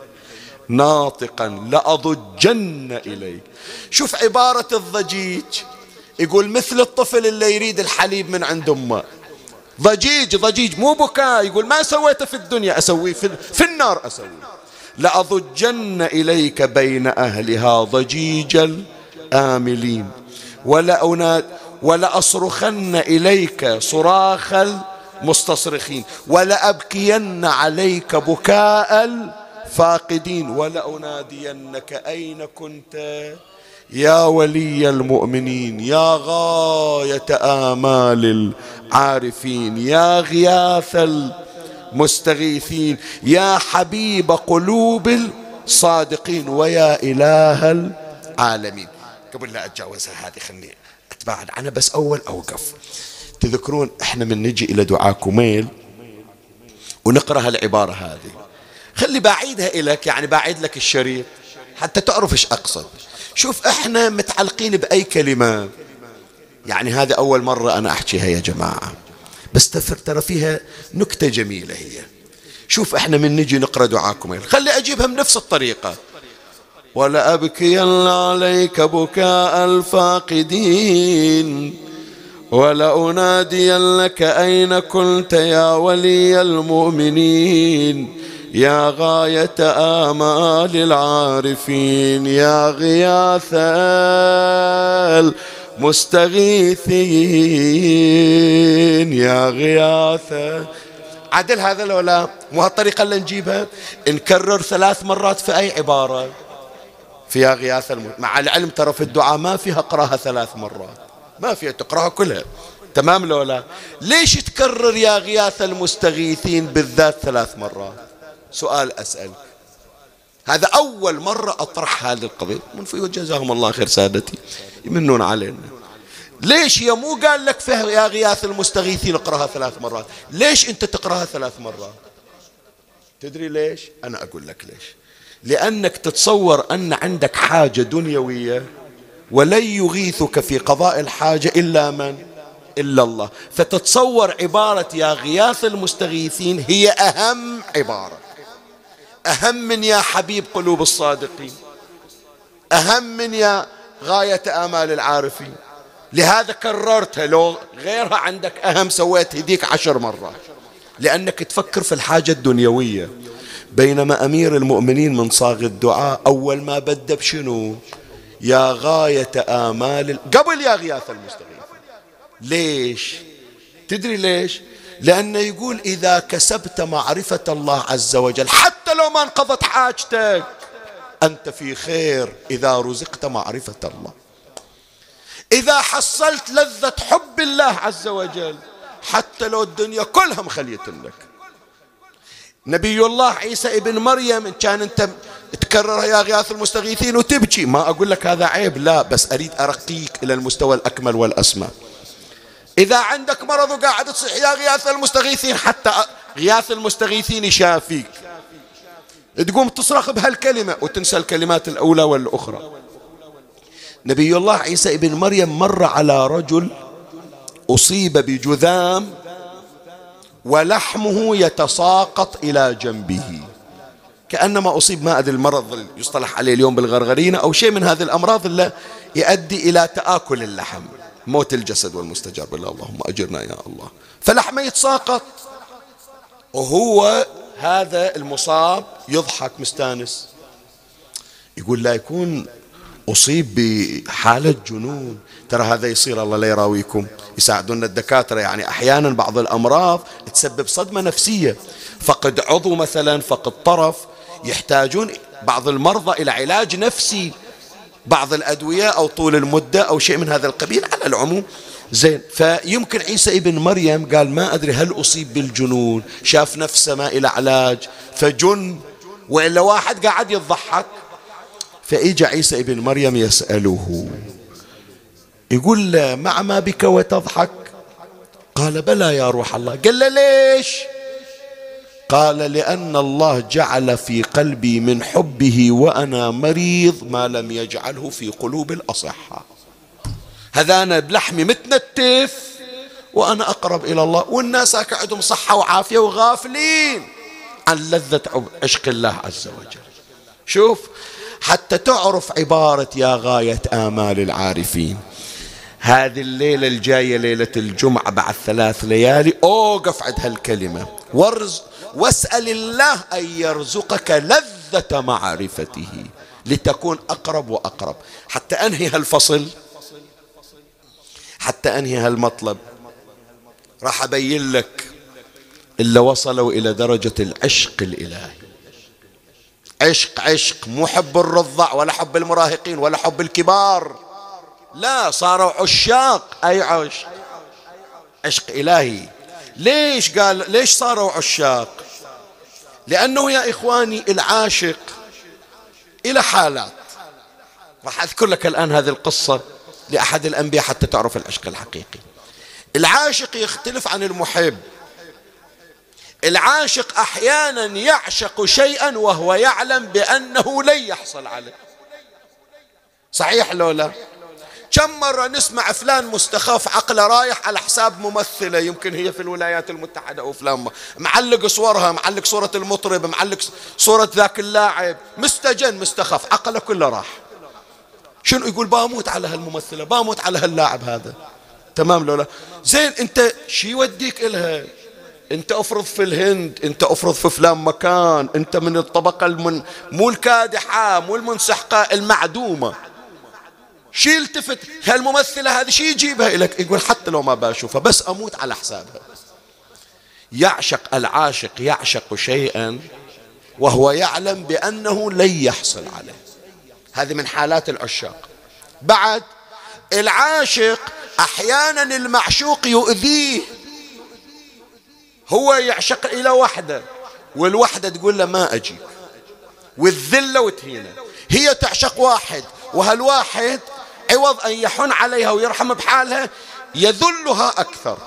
ناطقا لأضجن إليك. شوف عبارة الضجيج. يقول مثل الطفل اللي يريد الحليب من عند أمه. ضجيج ضجيج مو بكاء. يقول ما سويته في الدنيا أسويه في, في النار أسويه. لأضجن إليك بين أهلها ضجيج الآملين. ولا أناد ولأصرخن إليك صراخ المستصرخين. ولأبكين عليك بكاء الفاقدين ولأنادينك أين كنت؟ يا ولي المؤمنين يا غاية آمال العارفين يا غياث المستغيثين يا حبيب قلوب الصادقين ويا إله العالمين. قبل لا أتجاوزها هذه خلني أتباعد عنها بس أول أوقف. تذكرون إحنا من نجي إلى دعاء كميل ونقرأ هالعبارة هذه. خلي بعيدها إليك يعني بعيد لك الشريط حتى تعرف إيش أقصد. شوف إحنا متعلقين بأي كلمة. يعني هذا أول مرة أنا أحكيها يا جماعة. بس ترى فيها نكتة جميلة هي. شوف إحنا من نجي نقرأ دعاكم. خلي أجيبها بنفس الطريقة. ولا أبكي عليك بكاء الفاقدين. ولا أنادي لك أين كنت يا ولي المؤمنين. يا غاية آمال العارفين يا غياث المستغيثين يا غياث. عدل هذا لو لا؟ مو هالطريقة اللي نجيبها؟ نكرر ثلاث مرات في أي عبارة. فيها غياث المت... مع العلم ترى في الدعاء ما فيها اقراها ثلاث مرات. ما فيها تقراها كلها. تمام لو لا؟ ليش تكرر يا غياث المستغيثين بالذات ثلاث مرات؟ سؤال أسأل. هذا أول مرة أطرح هذه القضية من في جزاهم الله خير سادتي. يمنون علينا. ليش يا مو قال لك فيها يا غياث المستغيثين اقرأها ثلاث مرات؟ ليش أنت تقرأها ثلاث مرات؟ تدري ليش؟ أنا أقول لك ليش. لأنك تتصور أن عندك حاجة دنيوية ولن يغيثك في قضاء الحاجة إلا من؟ إلا الله. فتتصور عبارة يا غياث المستغيثين هي أهم عبارة. أهم من يا حبيب قلوب الصادقين أهم من يا غاية آمال العارفين. لهذا كررتها لو غيرها عندك أهم سويت هديك عشر مرات. لأنك تفكر في الحاجة الدنيوية. بينما أمير المؤمنين من صاغ الدعاء أول ما بدأ بشنو؟ يا غاية آمال قبل يا غياث المستغيث. ليش؟ تدري ليش؟ لأنه يقول إذا كسبت معرفة الله عز وجل حتى لو ما انقضت حاجتك أنت في خير إذا رزقت معرفة الله. إذا حصلت لذة حب الله عز وجل حتى لو الدنيا كلها مخلية لك. نبي الله عيسى ابن مريم إن كان أنت تكرر يا غياث المستغيثين وتبكي ما أقول لك هذا عيب لا بس أريد أرقيك إلى المستوى الأكمل والأسمى. إذا عندك مرض وقاعد تصيح يا غياث المستغيثين حتى غياث المستغيثين يشافيك. تقوم تصرخ بهالكلمة وتنسى الكلمات الأولى والأخرى. نبي الله عيسى ابن مريم مر على رجل أصيب بجذام ولحمه يتساقط إلى جنبه. كأنما أصيب ما أدري المرض يصطلح عليه اليوم بالغرغرينة أو شيء من هذه الأمراض اللي يؤدي إلى تآكل اللحم. موت الجسد والمستجاب. الله اللهم أجرنا يا الله. فلحمة يتساقط. وهو هذا المصاب يضحك مستانس. يقول لا يكون أصيب بحالة جنون. ترى هذا يصير الله لا يراويكم. يساعدونا الدكاترة. يعني أحيانا بعض الأمراض تسبب صدمة نفسية. فقد عضو مثلا فقد طرف. يحتاجون بعض المرضى إلى علاج نفسي. بعض الأدوية أو طول المدة أو شيء من هذا القبيل على العموم. زين فيمكن عيسى ابن مريم قال ما أدري هل أصيب بالجنون. شاف نفسه ما إلى علاج. فجن وإلا واحد قاعد يضحك. فإجا عيسى ابن مريم يسأله. يقول له مع ما بك وتضحك؟ قال بلى يا روح الله. قال له ليش؟ قال لأن الله جعل في قلبي من حبه وأنا مريض ما لم يجعله في قلوب الأصحاء. هذا أنا بلحمي متنتف وأنا أقرب إلى الله والناس عندهم صحة وعافية وغافلين عن لذة عشق الله عز وجل. شوف حتى تعرف عبارة يا غاية آمال العارفين. هذه الليلة الجاية ليلة الجمعة بعد ثلاث ليالي أوقف عند هالكلمة. وارز واسأل الله أن يرزقك لذة معرفته لتكون أقرب وأقرب. حتى أنهي هالفصل. حتى أنهي هالمطلب. راح أبين لك إلا وصلوا إلى درجة العشق الإلهي. عشق عشق. مو حب الرضع ولا حب المراهقين ولا حب الكبار. لا صاروا عشاق. أي عشق؟ عشق إلهي. ليش قال ليش صاروا عشاق؟ لأنه يا إخواني العاشق إلى حالات. راح أذكر لك الآن هذه القصة لأحد الأنبياء حتى تعرف العشق الحقيقي العاشق يختلف عن المحب. العاشق أحيانا يعشق شيئا وهو يعلم بأنه لن يحصل عليه. صحيح لو لا؟ كم مرة نسمع فلان مستخف عقله رايح على حساب ممثلة يمكن هي في الولايات المتحدة أو فلان معلق صورها معلق صورة المطرب معلق صورة ذاك اللاعب. مستجن مستخف عقله كله راح. شنو يقول؟ باموت على هالممثلة باموت على هاللاعب هذا. تمام لولا زين أنت شي يوديك إلها؟ أنت أفرض في الهند أنت أفرض في فلان مكان أنت من الطبقة المن مو الكادحة مو المنسحقة المعدومة. شي يلتفت هالممثلة هذه شي يجيبها إليك يقول حتى لو ما بشوفها بس أموت على حسابها. يعشق العاشق يعشق شيئا وهو يعلم بأنه لن يحصل عليه. هذه من حالات العشاق. بعد العاشق أحيانا المعشوق يؤذيه. هو يعشق إلى وحدة والوحدة تقول له ما أجي والذلة وتهينه. هي تعشق واحد وهالواحد عوض أن يحن عليها ويرحم بحالها يذلها أكثر.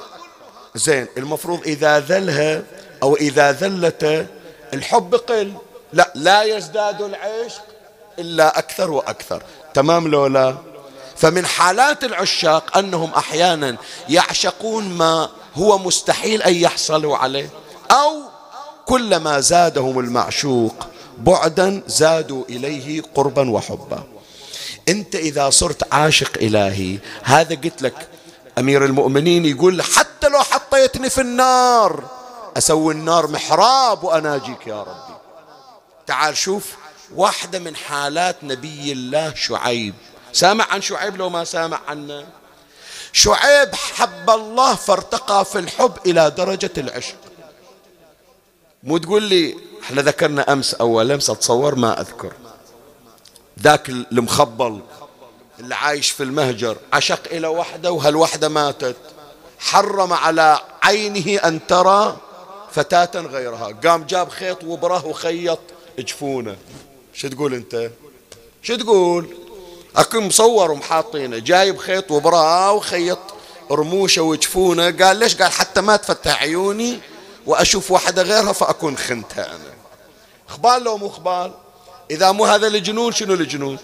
زين المفروض إذا ذلها أو إذا ذلت الحب قل. لا لا يزداد العشق إلا أكثر وأكثر. تمام لولا فمن حالات العشاق أنهم أحيانا يعشقون ما هو مستحيل أن يحصلوا عليه أو كلما زادهم المعشوق بعدا زادوا إليه قربا وحبا. أنت إذا صرت عاشق إلهي هذا قلت لك أمير المؤمنين يقول حتى لو حطيتني في النار أسوي النار محراب وأناجيك يا ربي. تعال شوف واحدة من حالات نبي الله شعيب. سامع عن شعيب لو ما سامع عنه؟ شعيب حب الله فارتقى في الحب إلى درجة العشق. مو تقول لي إحنا ذكرنا أمس أول أمس أتصور ما أذكر. ذاك المخبل اللي عايش في المهجر عشق إلى وحدة وهالوحدة ماتت؟ حرم على عينه أن ترى فتاة غيرها. قام جاب خيط وبره وخيط جفونه شو تقول أنت؟ شو تقول؟ أكو مصور ومحاطينه جايب خيط وبراه وخيط رموشه وجفونه قال ليش؟ قال حتى ما تفتح عيوني وأشوف واحدة غيرها فأكون خنتها أنا. خبال لو مو خبال إذا مو هذا الجنون شنو الجنون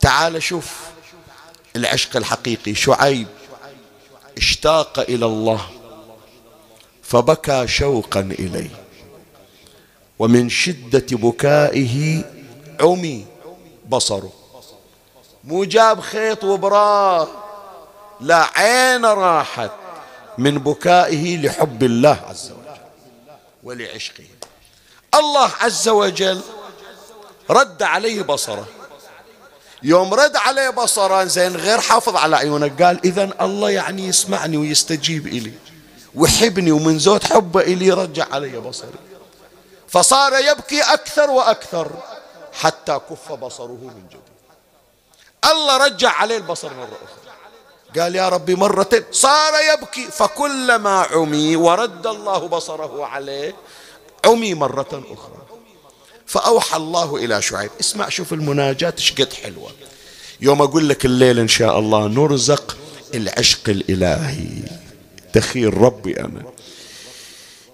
تعال شوف العشق الحقيقي شعيب اشتاق إلى الله فبكى شوقا إليه ومن شدة بكائه عمي بصره. مو جاب خيط وبراه لا عين راحت من بكائه لحب الله عز وجل ولعشقه. الله عز وجل رد عليه بصره. يوم رد عليه بصره زين غير حافظ على عيونه. قال إذا الله يعني يسمعني ويستجيب إلي وحبني ومن زود حبه إلي رجع علي بصري. فصار يبكي أكثر وأكثر حتى كف بصره من جديد. الله رجع عليه البصر مرة أخرى. قال يا ربي مرة صار يبكي فكلما عمي ورد الله بصره عليه عمي مرة أخرى. فأوحى الله إلى شعيب. اسمع شوف المناجاة شقد حلوة. يوم أقول لك الليل إن شاء الله نرزق العشق الإلهي. تخيل ربي أنا.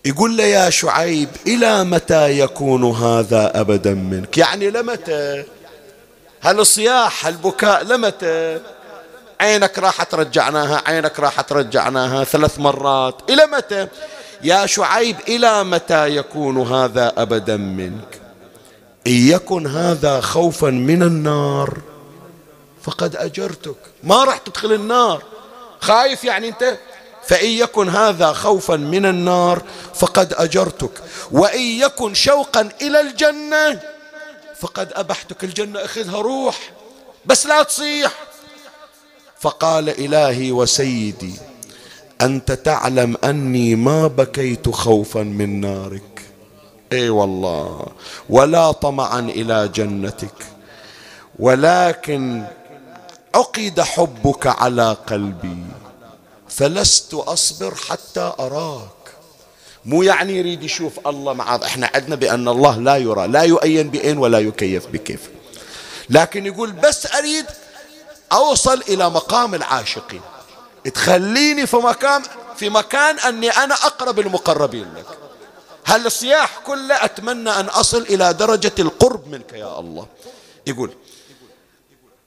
يقول له يا شعيب إلى متى يكون هذا أبدا منك؟ يعني لمتى؟ هالصياح هالبكاء لمتى؟ عينك راح ترجعناها عينك راح ترجعناها ثلاث مرات. إلى متى؟ يا شعيب إلى متى يكون هذا أبدا منك؟ إن يكن هذا خوفا من النار فقد أجرتك. ما راح تدخل النار. خايف يعني أنت؟ فإن يكن هذا خوفا من النار فقد أجرتك. وإن يكن شوقا إلى الجنة فقد أبحتك. الجنة أخذها روح بس لا تصيح. فقال إلهي وسيدي أنت تعلم أني ما بكيت خوفا من نارك. إي والله. ولا طمعا إلى جنتك. ولكن عقد حبك على قلبي. فلست أصبر حتى أراك. مو يعني يريد يشوف الله مع إحنا عندنا بأن الله لا يرى. لا يؤين بأين ولا يكيف بكيف. لكن يقول بس أريد أوصل إلى مقام العاشقين. تخليني في مكان في مكان أني أنا أقرب المقربين لك. هالصياح كله أتمنى أن أصل إلى درجة القرب منك يا الله. يقول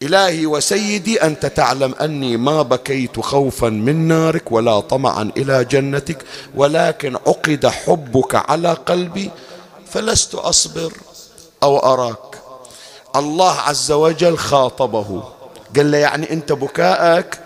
إلهي وسيدي أنت تعلم أني ما بكيت خوفا من نارك ولا طمعا إلى جنتك ولكن عقد حبك على قلبي فلست أصبر أو أراك. الله عز وجل خاطبه. قال له يعني أنت بكاءك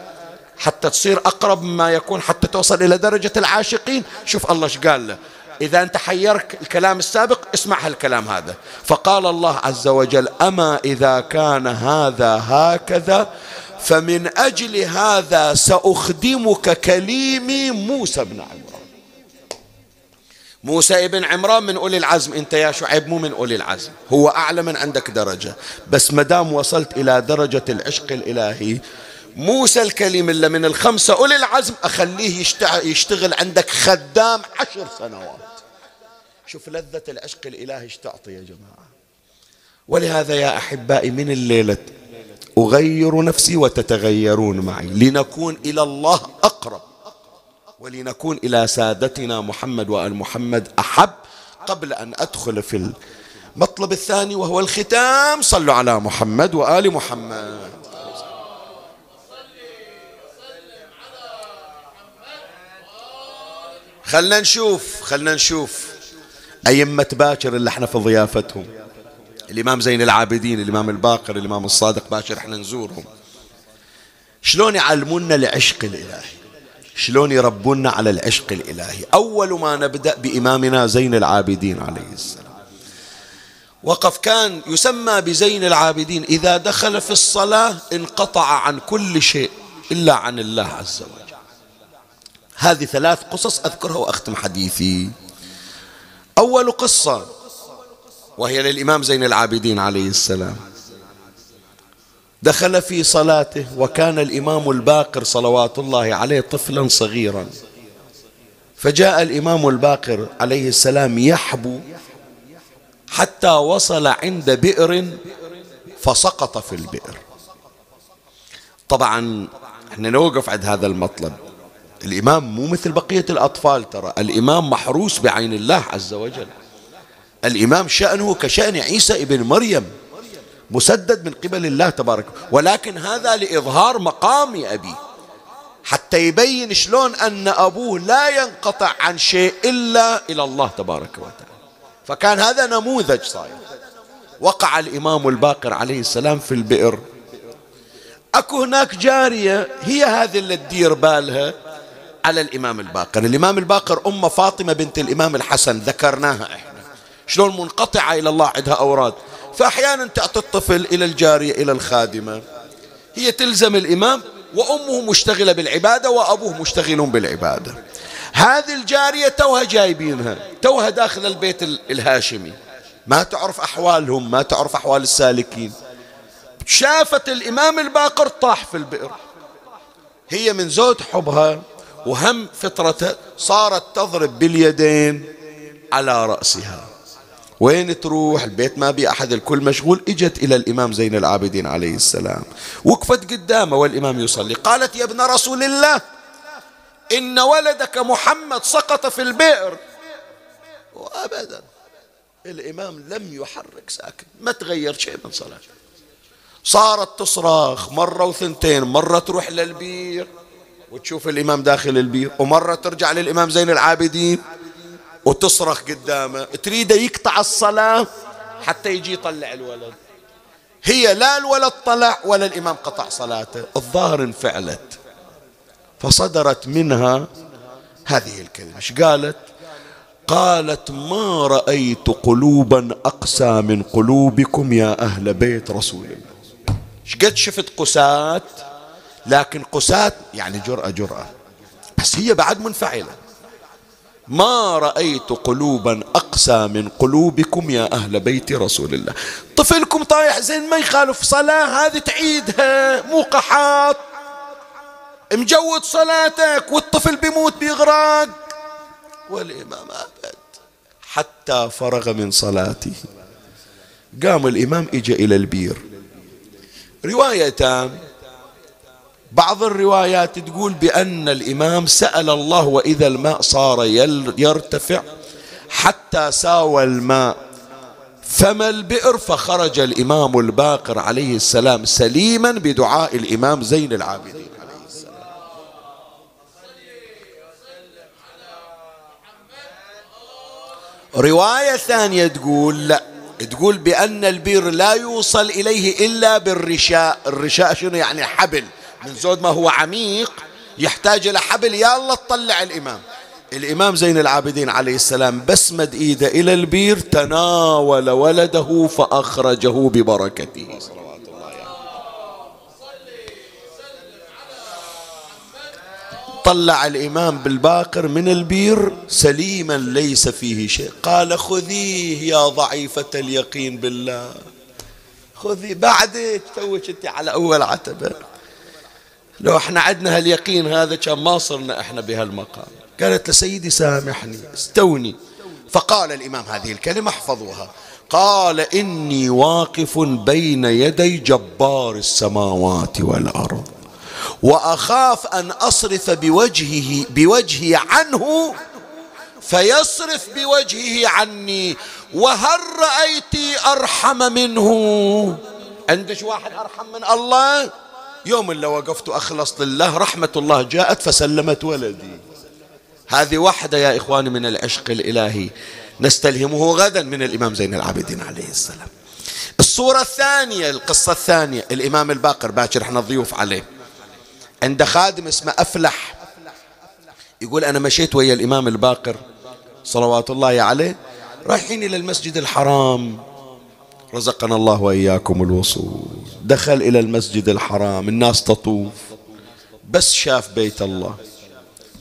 حتى تصير أقرب مما يكون حتى توصل إلى درجة العاشقين؟ شوف الله إيش قال له. إذا أنت حيرك الكلام السابق اسمع هالكلام هذا. فقال الله عز وجل أما إذا كان هذا هكذا فمن أجل هذا سأخدمك كليمي موسى بن عمران. موسى ابن عمران من أولي العزم. أنت يا شعيب مو من أولي العزم هو أعلى من عندك درجة. بس مدام وصلت إلى درجة العشق الإلهي موسى الكليم اللي من الخمسة أولي العزم أخليه يشتغل عندك خدام عشر سنوات. شوف لذة العشق الإلهي إيش تعطي يا جماعة. ولهذا يا أحبائي من الليلة أغير نفسي وتتغيرون معي. لنكون إلى الله أقرب. ولنكون إلى سادتنا محمد وآل محمد أحب قبل أن أدخل في المطلب الثاني وهو الختام. صلوا على محمد وآل محمد. خلنا نشوف خلنا نشوف. أئمة باكر اللي إحنا في ضيافتهم. الإمام زين العابدين الإمام الباقر الإمام الصادق باكر إحنا نزورهم. شلون يعلمونا العشق الإلهي؟ شلون يربونا على العشق الإلهي؟ أول ما نبدأ بإمامنا زين العابدين عليه السلام. وقف كان يسمى بزين العابدين. إذا دخل في الصلاة انقطع عن كل شيء إلا عن الله عز وجل. هذه ثلاث قصص أذكرها وأختم حديثي. أول قصة وهي للإمام زين العابدين عليه السلام. دخل في صلاته وكان الإمام الباقر صلوات الله عليه طفلا صغيرا. فجاء الإمام الباقر عليه السلام يحبو حتى وصل عند بئر فسقط في البئر. طبعا إحنا نوقف عند هذا المطلب. الإمام مو مثل بقية الأطفال ترى. الإمام محروس بعين الله عز وجل. الإمام شأنه كشأن عيسى ابن مريم مسدد من قبل الله تبارك. ولكن هذا لإظهار مقام أبي. حتى يبين شلون أن أبوه لا ينقطع عن شيء إلا إلى الله تبارك وتعالى. فكان هذا نموذج صاير. وقع الإمام الباقر عليه السلام في البئر. أكو هناك جارية هي هذه اللي تدير بالها. على الإمام الباقر. الإمام الباقر أم فاطمة بنت الإمام الحسن ذكرناها إحنا. شلون منقطعة إلى الله عندها أوراد. فأحيانا تعطي الطفل إلى الجارية إلى الخادمة. هي تلزم الإمام وأمه مشتغلة بالعبادة وأبوه مشتغل بالعبادة. هذه الجارية توها جايبينها. توها داخل البيت الهاشمي. ما تعرف أحوالهم ما تعرف أحوال السالكين. شافت الإمام الباقر طاح في البئر. هي من زود حبها وهم فطرته صارت تضرب باليدين على رأسها. وين تروح؟ البيت ما بي أحد الكل مشغول. إجت إلى الإمام زين العابدين عليه السلام. وقفت قدامه والإمام يصلي. قالت يا ابن رسول الله إن ولدك محمد سقط في البئر. وأبدا. الإمام لم يحرك ساكن. ما تغير شيء من صلاته. صارت تصرخ مرة وثنتين مرة تروح للبير. وتشوف الإمام داخل البير ومرة ترجع للإمام زين العابدين وتصرخ قدامه تريده يقطع الصلاة حتى يجي يطلع الولد. هي لا الولد طلع ولا الإمام قطع صلاته الظاهر انفعلت. فصدرت منها هذه الكلمة إيش قالت؟ قالت ما رأيت قلوبا أقسى من قلوبكم يا أهل بيت رسول الله. إيش قد شفت قسات لكن قسات يعني جرأة جرأة. بس هي بعد منفعلة. ما رأيت قلوبا أقسى من قلوبكم يا أهل بيت رسول الله. طفلكم طايح زين ما يخالف صلاة هذه تعيدها مو قحاط. مجود صلاتك والطفل بيموت بيغرق والإمام أبد حتى فرغ من صلاته. قام الإمام إجا إلى البير. روايتان بعض الروايات تقول بأن الإمام سأل الله وإذا الماء صار يرتفع حتى ساوى الماء فما البئر؟ فخرج الإمام الباقر عليه السلام سليما بدعاء الإمام زين العابدين عليه السلام. رواية ثانية تقول لا تقول بأن البئر لا يوصل إليه إلا بالرشاء. الرشاء شنو يعني؟ حبل. من زود ما هو عميق يحتاج إلى حبل يا الله تطلع الإمام. الإمام زين العابدين عليه السلام بس مد إيده إلى البير تناول ولده فأخرجه ببركته. طلع الإمام بالباقر من البير سليما ليس فيه شيء. قال خذيه يا ضعيفة اليقين بالله خذي بعدك توك أنت على أول عتبة. لو إحنا عدنا هاليقين هذا كان ما صرنا إحنا بهالمقام. قالت لسيدي سامحني استوني. فقال الإمام هذه الكلمة احفظوها. قال إني واقف بين يدي جبار السماوات والأرض وأخاف أن أصرف بوجهه بوجهي عنه فيصرف بوجهه عني وهل رأيت أرحم منه؟ عندش واحد أرحم من الله؟ يوم اللي وقفت أخلص لله رحمة الله جاءت فسلمت ولدي. هذه واحدة يا إخواني من العشق الإلهي. نستلهمه غدا من الإمام زين العابدين عليه السلام. الصورة الثانية القصة الثانية الإمام الباقر باكر إحنا ضيوف عليه. عند خادم اسمه أفلح. يقول أنا مشيت ويا الإمام الباقر صلوات الله عليه رايحين إلى المسجد الحرام. رزقنا الله وإياكم الوصول. دخل إلى المسجد الحرام الناس تطوف. بس شاف بيت الله.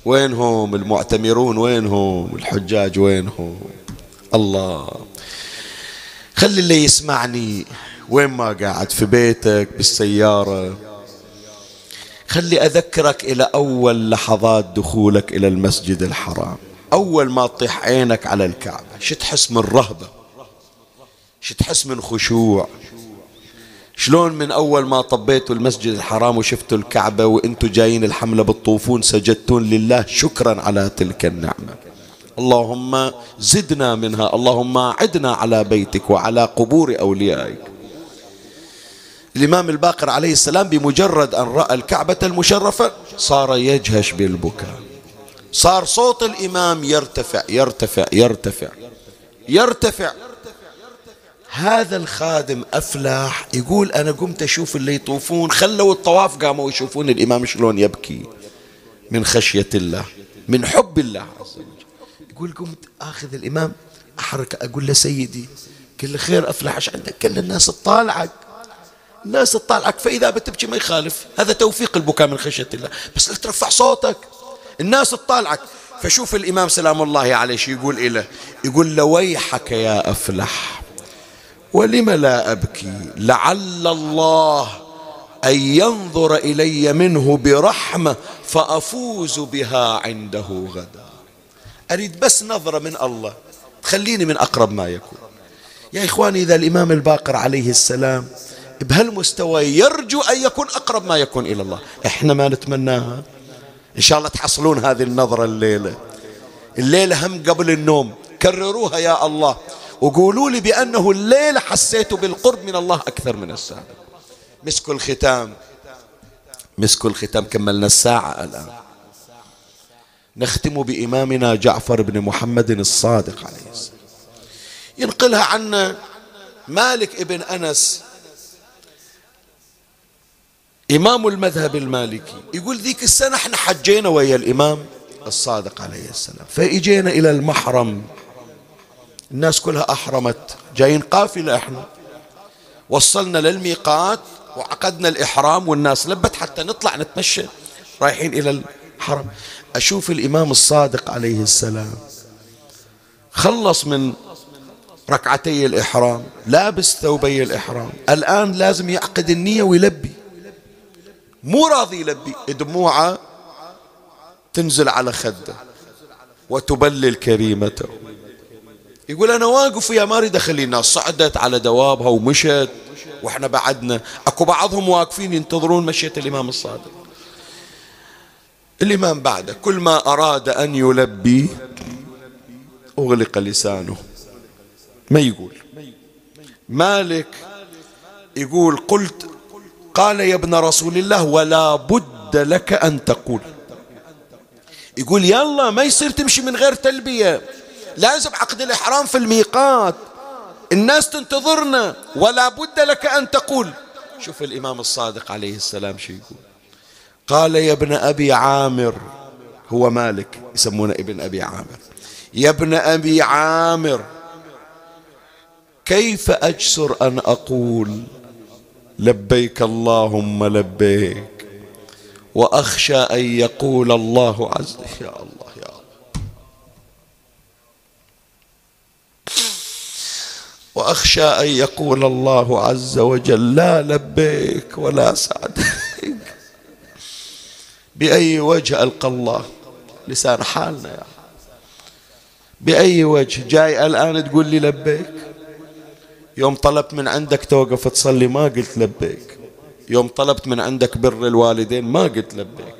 وينهم المعتمرون؟ وينهم الحجاج وينهم الله. خلي اللي يسمعني وين ما قاعد في بيتك بالسيارة. خلي أذكرك إلى أول لحظات دخولك إلى المسجد الحرام. أول ما تطيح عينك على الكعبة شو تحس من رهبة؟ تحس من خشوع؟ شلون من أول ما طبيتوا المسجد الحرام وشفتوا الكعبة وإنتوا جايين الحملة بالطوفون سجدتون لله شكرا على تلك النعمة. اللهم زدنا منها اللهم أعدنا على بيتك وعلى قبور أوليائك. الإمام الباقر عليه السلام بمجرد أن رأى الكعبة المشرفة صار يجهش بالبكاء. صار صوت الإمام يرتفع يرتفع يرتفع يرتفع. هذا الخادم أفلح يقول أنا قمت أشوف اللي يطوفون خلوا الطواف قاموا يشوفون الإمام شلون يبكي. من خشية الله من حب الله عز وجل. يقول قمت أخذ الإمام أحرك أقول له سيدي كل خير أفلح إيش عندك؟ كل الناس تطالعك. الناس تطالعك فإذا بتبكي ما يخالف. هذا توفيق البكاء من خشية الله. بس لا ترفع صوتك. الناس تطالعك. فشوف الإمام سلام الله عليه شو يقول إله؟ يقول له ويحك يا أفلح ولم لا أبكي؟ لعل الله أن ينظر إلي منه برحمة فأفوز بها عنده غدا. أريد بس نظرة من الله. تخليني من أقرب ما يكون. يا إخواني إذا الإمام الباقر عليه السلام بهالمستوى يرجو أن يكون أقرب ما يكون إلى الله. إحنا ما نتمناها. إن شاء الله تحصلون هذه النظرة الليلة. الليلة هم قبل النوم. كرروها يا الله. وقولوا لي بأنه الليلة حسيت بالقرب من الله أكثر من السابق. مسكوا الختام مسكوا الختام كملنا الساعة الآن. نختم بإمامنا جعفر بن محمد الصادق عليه السلام. ينقلها عنا مالك ابن أنس. إمام المذهب المالكي. يقول ذيك السنة إحنا حجينا ويا الإمام الصادق عليه السلام. فإجينا إلى المحرم. الناس كلها أحرمت. جايين قافلة إحنا. وصلنا للميقات وعقدنا الإحرام والناس لبت حتى نطلع نتمشى رايحين إلى الحرم. أشوف الإمام الصادق عليه السلام خلص من ركعتي الإحرام لابس ثوبي الإحرام. الآن لازم يعقد النية ويلبي. مو راضي يلبي. دموعه تنزل على خده وتبلل كريمته. يقول أنا واقف يا ما أريد أخلي الناس. صعدت على دوابها ومشت. وإحنا بعدنا. أكو بعضهم واقفين ينتظرون مشية الإمام الصادق. الإمام بعده. كل ما أراد أن يلبي أغلق لسانه. ما يقول؟ مالك يقول قلت قال يا ابن رسول الله ولا بد لك أن تقول. يقول يلا ما يصير تمشي من غير تلبية. لازم عقد الإحرام في الميقات. الناس تنتظرنا ولا بد لك أن تقول. شوف الإمام الصادق عليه السلام شو يقول. قال يا ابن أبي عامر هو مالك يسمونه ابن أبي عامر. يا ابن أبي عامر كيف أجسر أن أقول لبيك اللهم لبيك وأخشى أن يقول الله عز يا الله يا وأخشى أن يقول الله عز وجل لا لبيك ولا سعديك. بأي وجه ألقى الله لسان حالنا يا بأي وجه؟ جاي الآن تقول لي لبيك. يوم طلبت من عندك توقف تصلي ما قلت لبيك. يوم طلبت من عندك بر الوالدين ما قلت لبيك.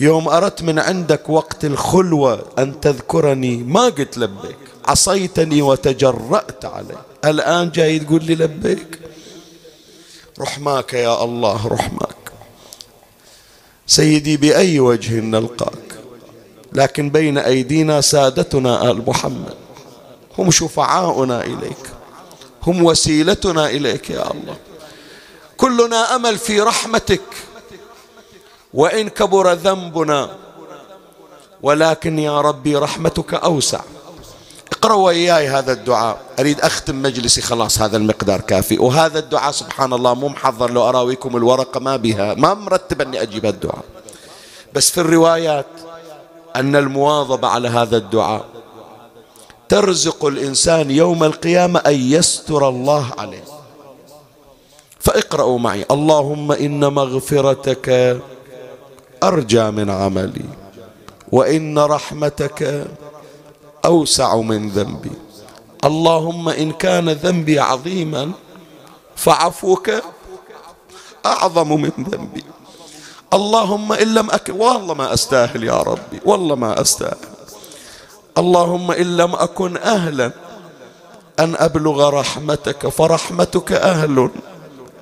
يوم أردت من عندك وقت الخلوة أن تذكرني ما قلت لبيك. عصيتني وتجرأت علي. الآن جاي تقول لي لبيك. رحماك يا الله رحماك. سيدي بأي وجه نلقاك؟ لكن بين أيدينا سادتنا آل محمد. هم شفعاؤنا إليك. هم وسيلتنا إليك يا الله. كلنا أمل في رحمتك. وإن كبر ذنبنا. ولكن يا ربي رحمتك أوسع. اقرأوا وياي هذا الدعاء. أريد أختم مجلسي خلاص هذا المقدار كافي. وهذا الدعاء سبحان الله مو محضر لو أراويكم الورقة ما بها. ما مرتب أني أجيب الدعاء بس في الروايات أن المواظبة على هذا الدعاء ترزق الإنسان يوم القيامة أن يستر الله عليه. فاقرأوا معي. اللهم إن مغفرتك أرجى من عملي وإن رحمتك أوسع من ذنبي. اللهم إن كان ذنبي عظيما فعفوك أعظم من ذنبي. اللهم إن لم أكن والله ما أستاهل يا ربي والله ما أستاهل. اللهم إن لم أكن أهلا أن أبلغ رحمتك فرحمتك أهل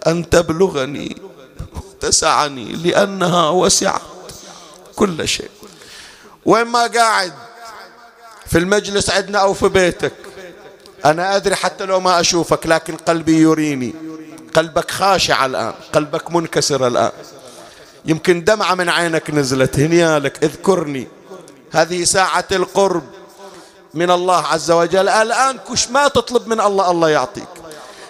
أن تبلغني تسعني لأنها وسعت كل شيء. وين ما قاعد في المجلس عندنا أو في بيتك. أنا أدري حتى لو ما أشوفك لكن قلبي يريني. قلبك خاشع الآن قلبك منكسر الآن. يمكن دمعة من عينك نزلت. هنيالك اذكرني. هذه ساعة القرب من الله عز وجل. الآن كش ما تطلب من الله الله يعطيك.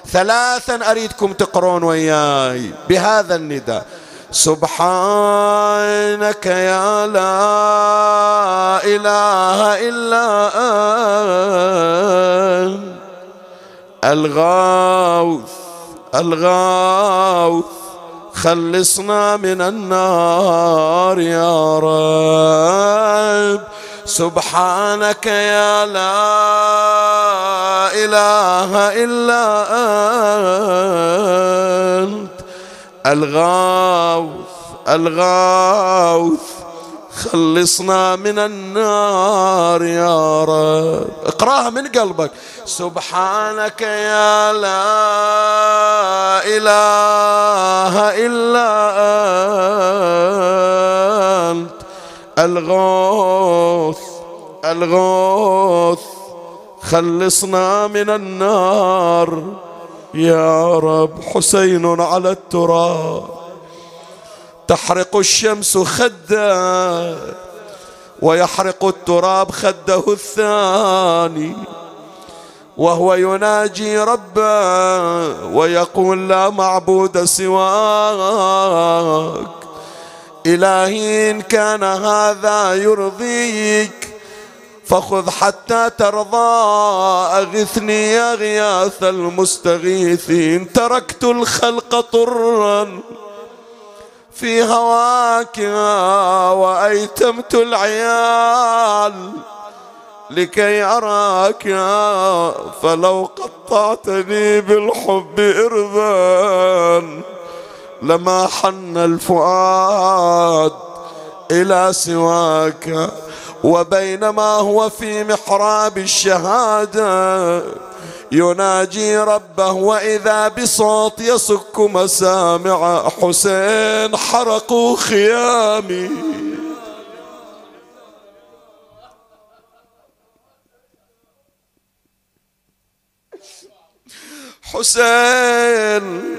ثلاثا أريدكم تقرون وياي بهذا النداء. سبحانك يا لا إله إلا أنت. الغوث الغوث خلصنا من النار يا رب. سبحانك يا لا إله إلا أنت. الغاوث الغاوث خلصنا من النار يا رب. اقراها من قلبك. سبحانك يا لا إله إلا أنت. الغوث الغوث خلصنا من النار. يا رب حسين على التراب. تحرق الشمس خده ويحرق التراب خده الثاني وهو يناجي ربه ويقول لا معبود سواك. إلهي إن كان هذا يرضيك فخذ حتى ترضى أغثني يا غياث المستغيثين. تركت الخلق طرا في هواك وأيتمت العيال لكي أراك فلو قطعتني بالحب إربا لما حن الفؤاد إلى سواك. وبينما هو في محراب الشهادة. يناجي ربه وإذا بصوت يصك مسامع حسين حرقوا خيامي. حسين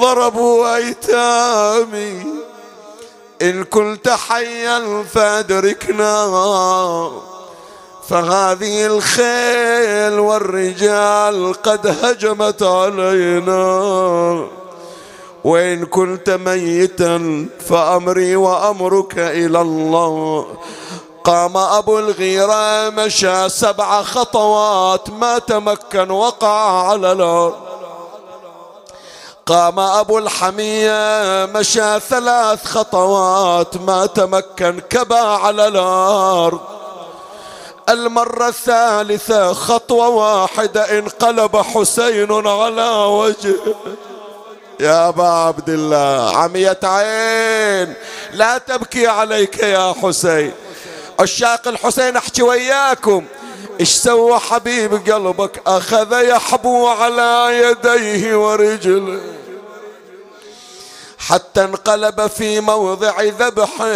ضربوا أيتامي. إن كنت حيا فأدركنا. فهذه الخيل والرجال قد هجمت علينا. وإن كنت ميتا فأمري وأمرك إلى الله. قام أبو الغيرة مشى سبع خطوات. ما تمكن وقع على الأرض. قام أبو الحمية مشى ثلاث خطوات ما تمكن كبا على الأرض. المرة الثالثة خطوة واحدة انقلب حسين على وجهه. يا أبا عبد الله عمية عين لا تبكي عليك يا حسين. عشاق الحسين احكي وياكم. إيش سوى حبيب قلبك؟ أخذ يحبو على يديه ورجله. حتى انقلب في موضع ذبحه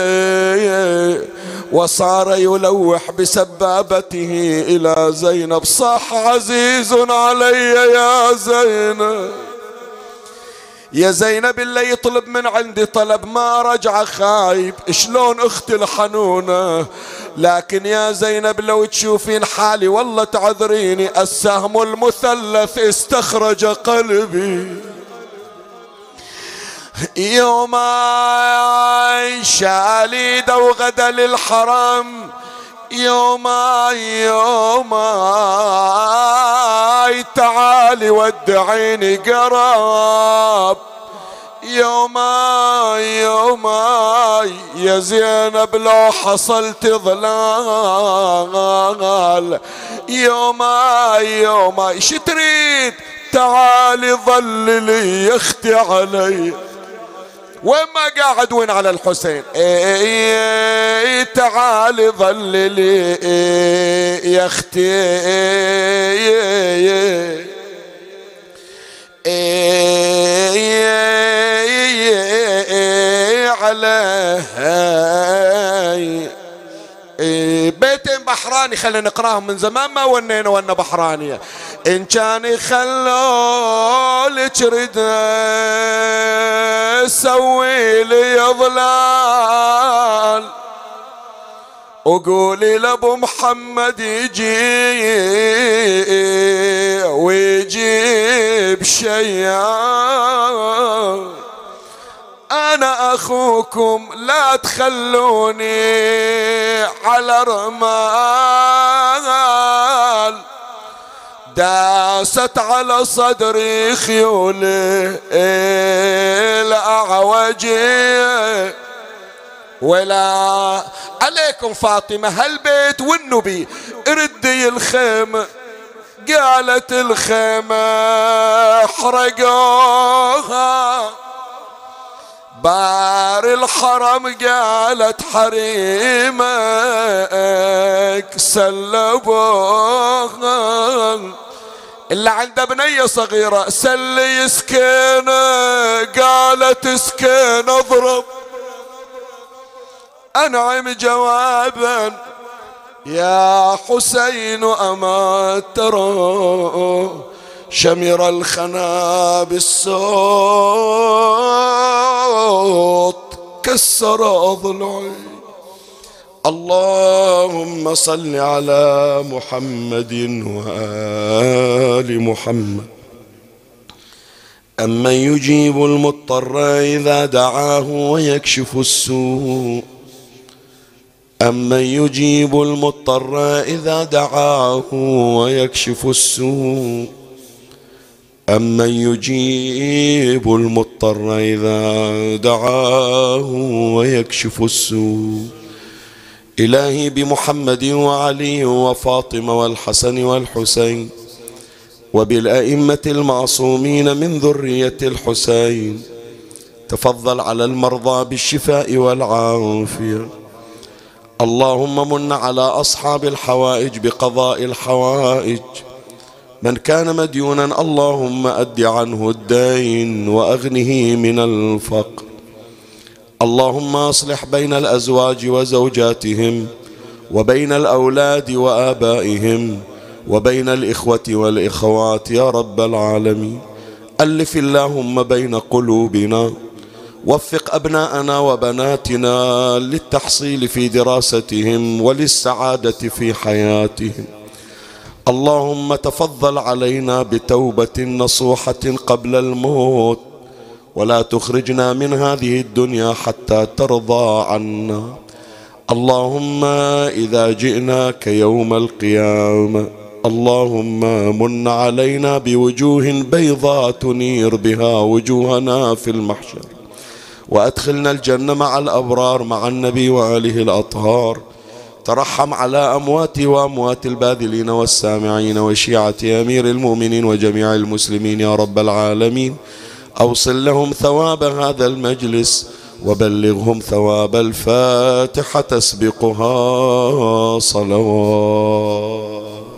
وصار يلوح بسبابته إلى زينب. صح عزيز علي يا زينب. يا زينب اللي يطلب من عندي طلب ما رجع خايب. شلون أختي الحنونة؟ لكن يا زينب لو تشوفين حالي والله تعذريني السهم المثلث استخرج قلبي. يوم شالي وغدا للحرم يوم يوم تعالي ودعيني قراب. يوم يوم يا زينب لو حصلت ظلال. يوم يوم إيش تريد تعالي ظللي يا أختي علي. وين ما قاعد وين على الحسين؟ اي اي تعالي ظللي يا أختي عليه بيتين بحراني خلينا نقراهم من زمان ما ونينا ون بحرانية. إن كان يخلوا لك سوي لي ظلال وقولي لأبو محمد يجي ويجيب شيئا أنا أخوكم لا تخلوني على رمال. داست على صدري خيولي الاعوجي ولا عليكم فاطمة هالبيت والنبي ردي الخيمة. قالت الخيمة احرقوها بار الحرم قالت حريمك سلبوها. اللي عنده بنية صغيرة سلي سكينة قالت سكينة اضرب. أنعم جوابا يا حسين أما ترى. شمر الخنا بالصوت كسر أضلعي. اللهم صل على محمد وآل محمد. أمن يجيب المضطر إذا دعاه ويكشف السوء. أمن يجيب المضطر إذا دعاه ويكشف السوء. أمن يجيب المضطر إذا دعاه ويكشف السوء إلهي بمحمد وعلي وفاطمة والحسن والحسين وبالأئمة المعصومين من ذرية الحسين تفضل على المرضى بالشفاء والعافية اللهم من على أصحاب الحوائج بقضاء الحوائج من كان مديونا اللهم أد عنه الدين وأغنه من الفقر. اللهم أصلح بين الأزواج وزوجاتهم وبين الأولاد وآبائهم وبين الإخوة والإخوات يا رب العالمين. ألف اللهم بين قلوبنا وفق أبناءنا وبناتنا للتحصيل في دراستهم وللسعادة في حياتهم. اللهم تفضل علينا بتوبة نصوحة قبل الموت ولا تخرجنا من هذه الدنيا حتى ترضى عنا. اللهم إذا جئناك يوم القيامة اللهم من علينا بوجوه بيضاء تنير بها وجوهنا في المحشر. وأدخلنا الجنة مع الأبرار مع النبي وآله الأطهار. ترحم على أمواتي وأموات الباذلين والسامعين وشيعة أمير المؤمنين وجميع المسلمين يا رب العالمين. أوصل لهم ثواب هذا المجلس وبلغهم ثواب الفاتحة تسبقها صلوات.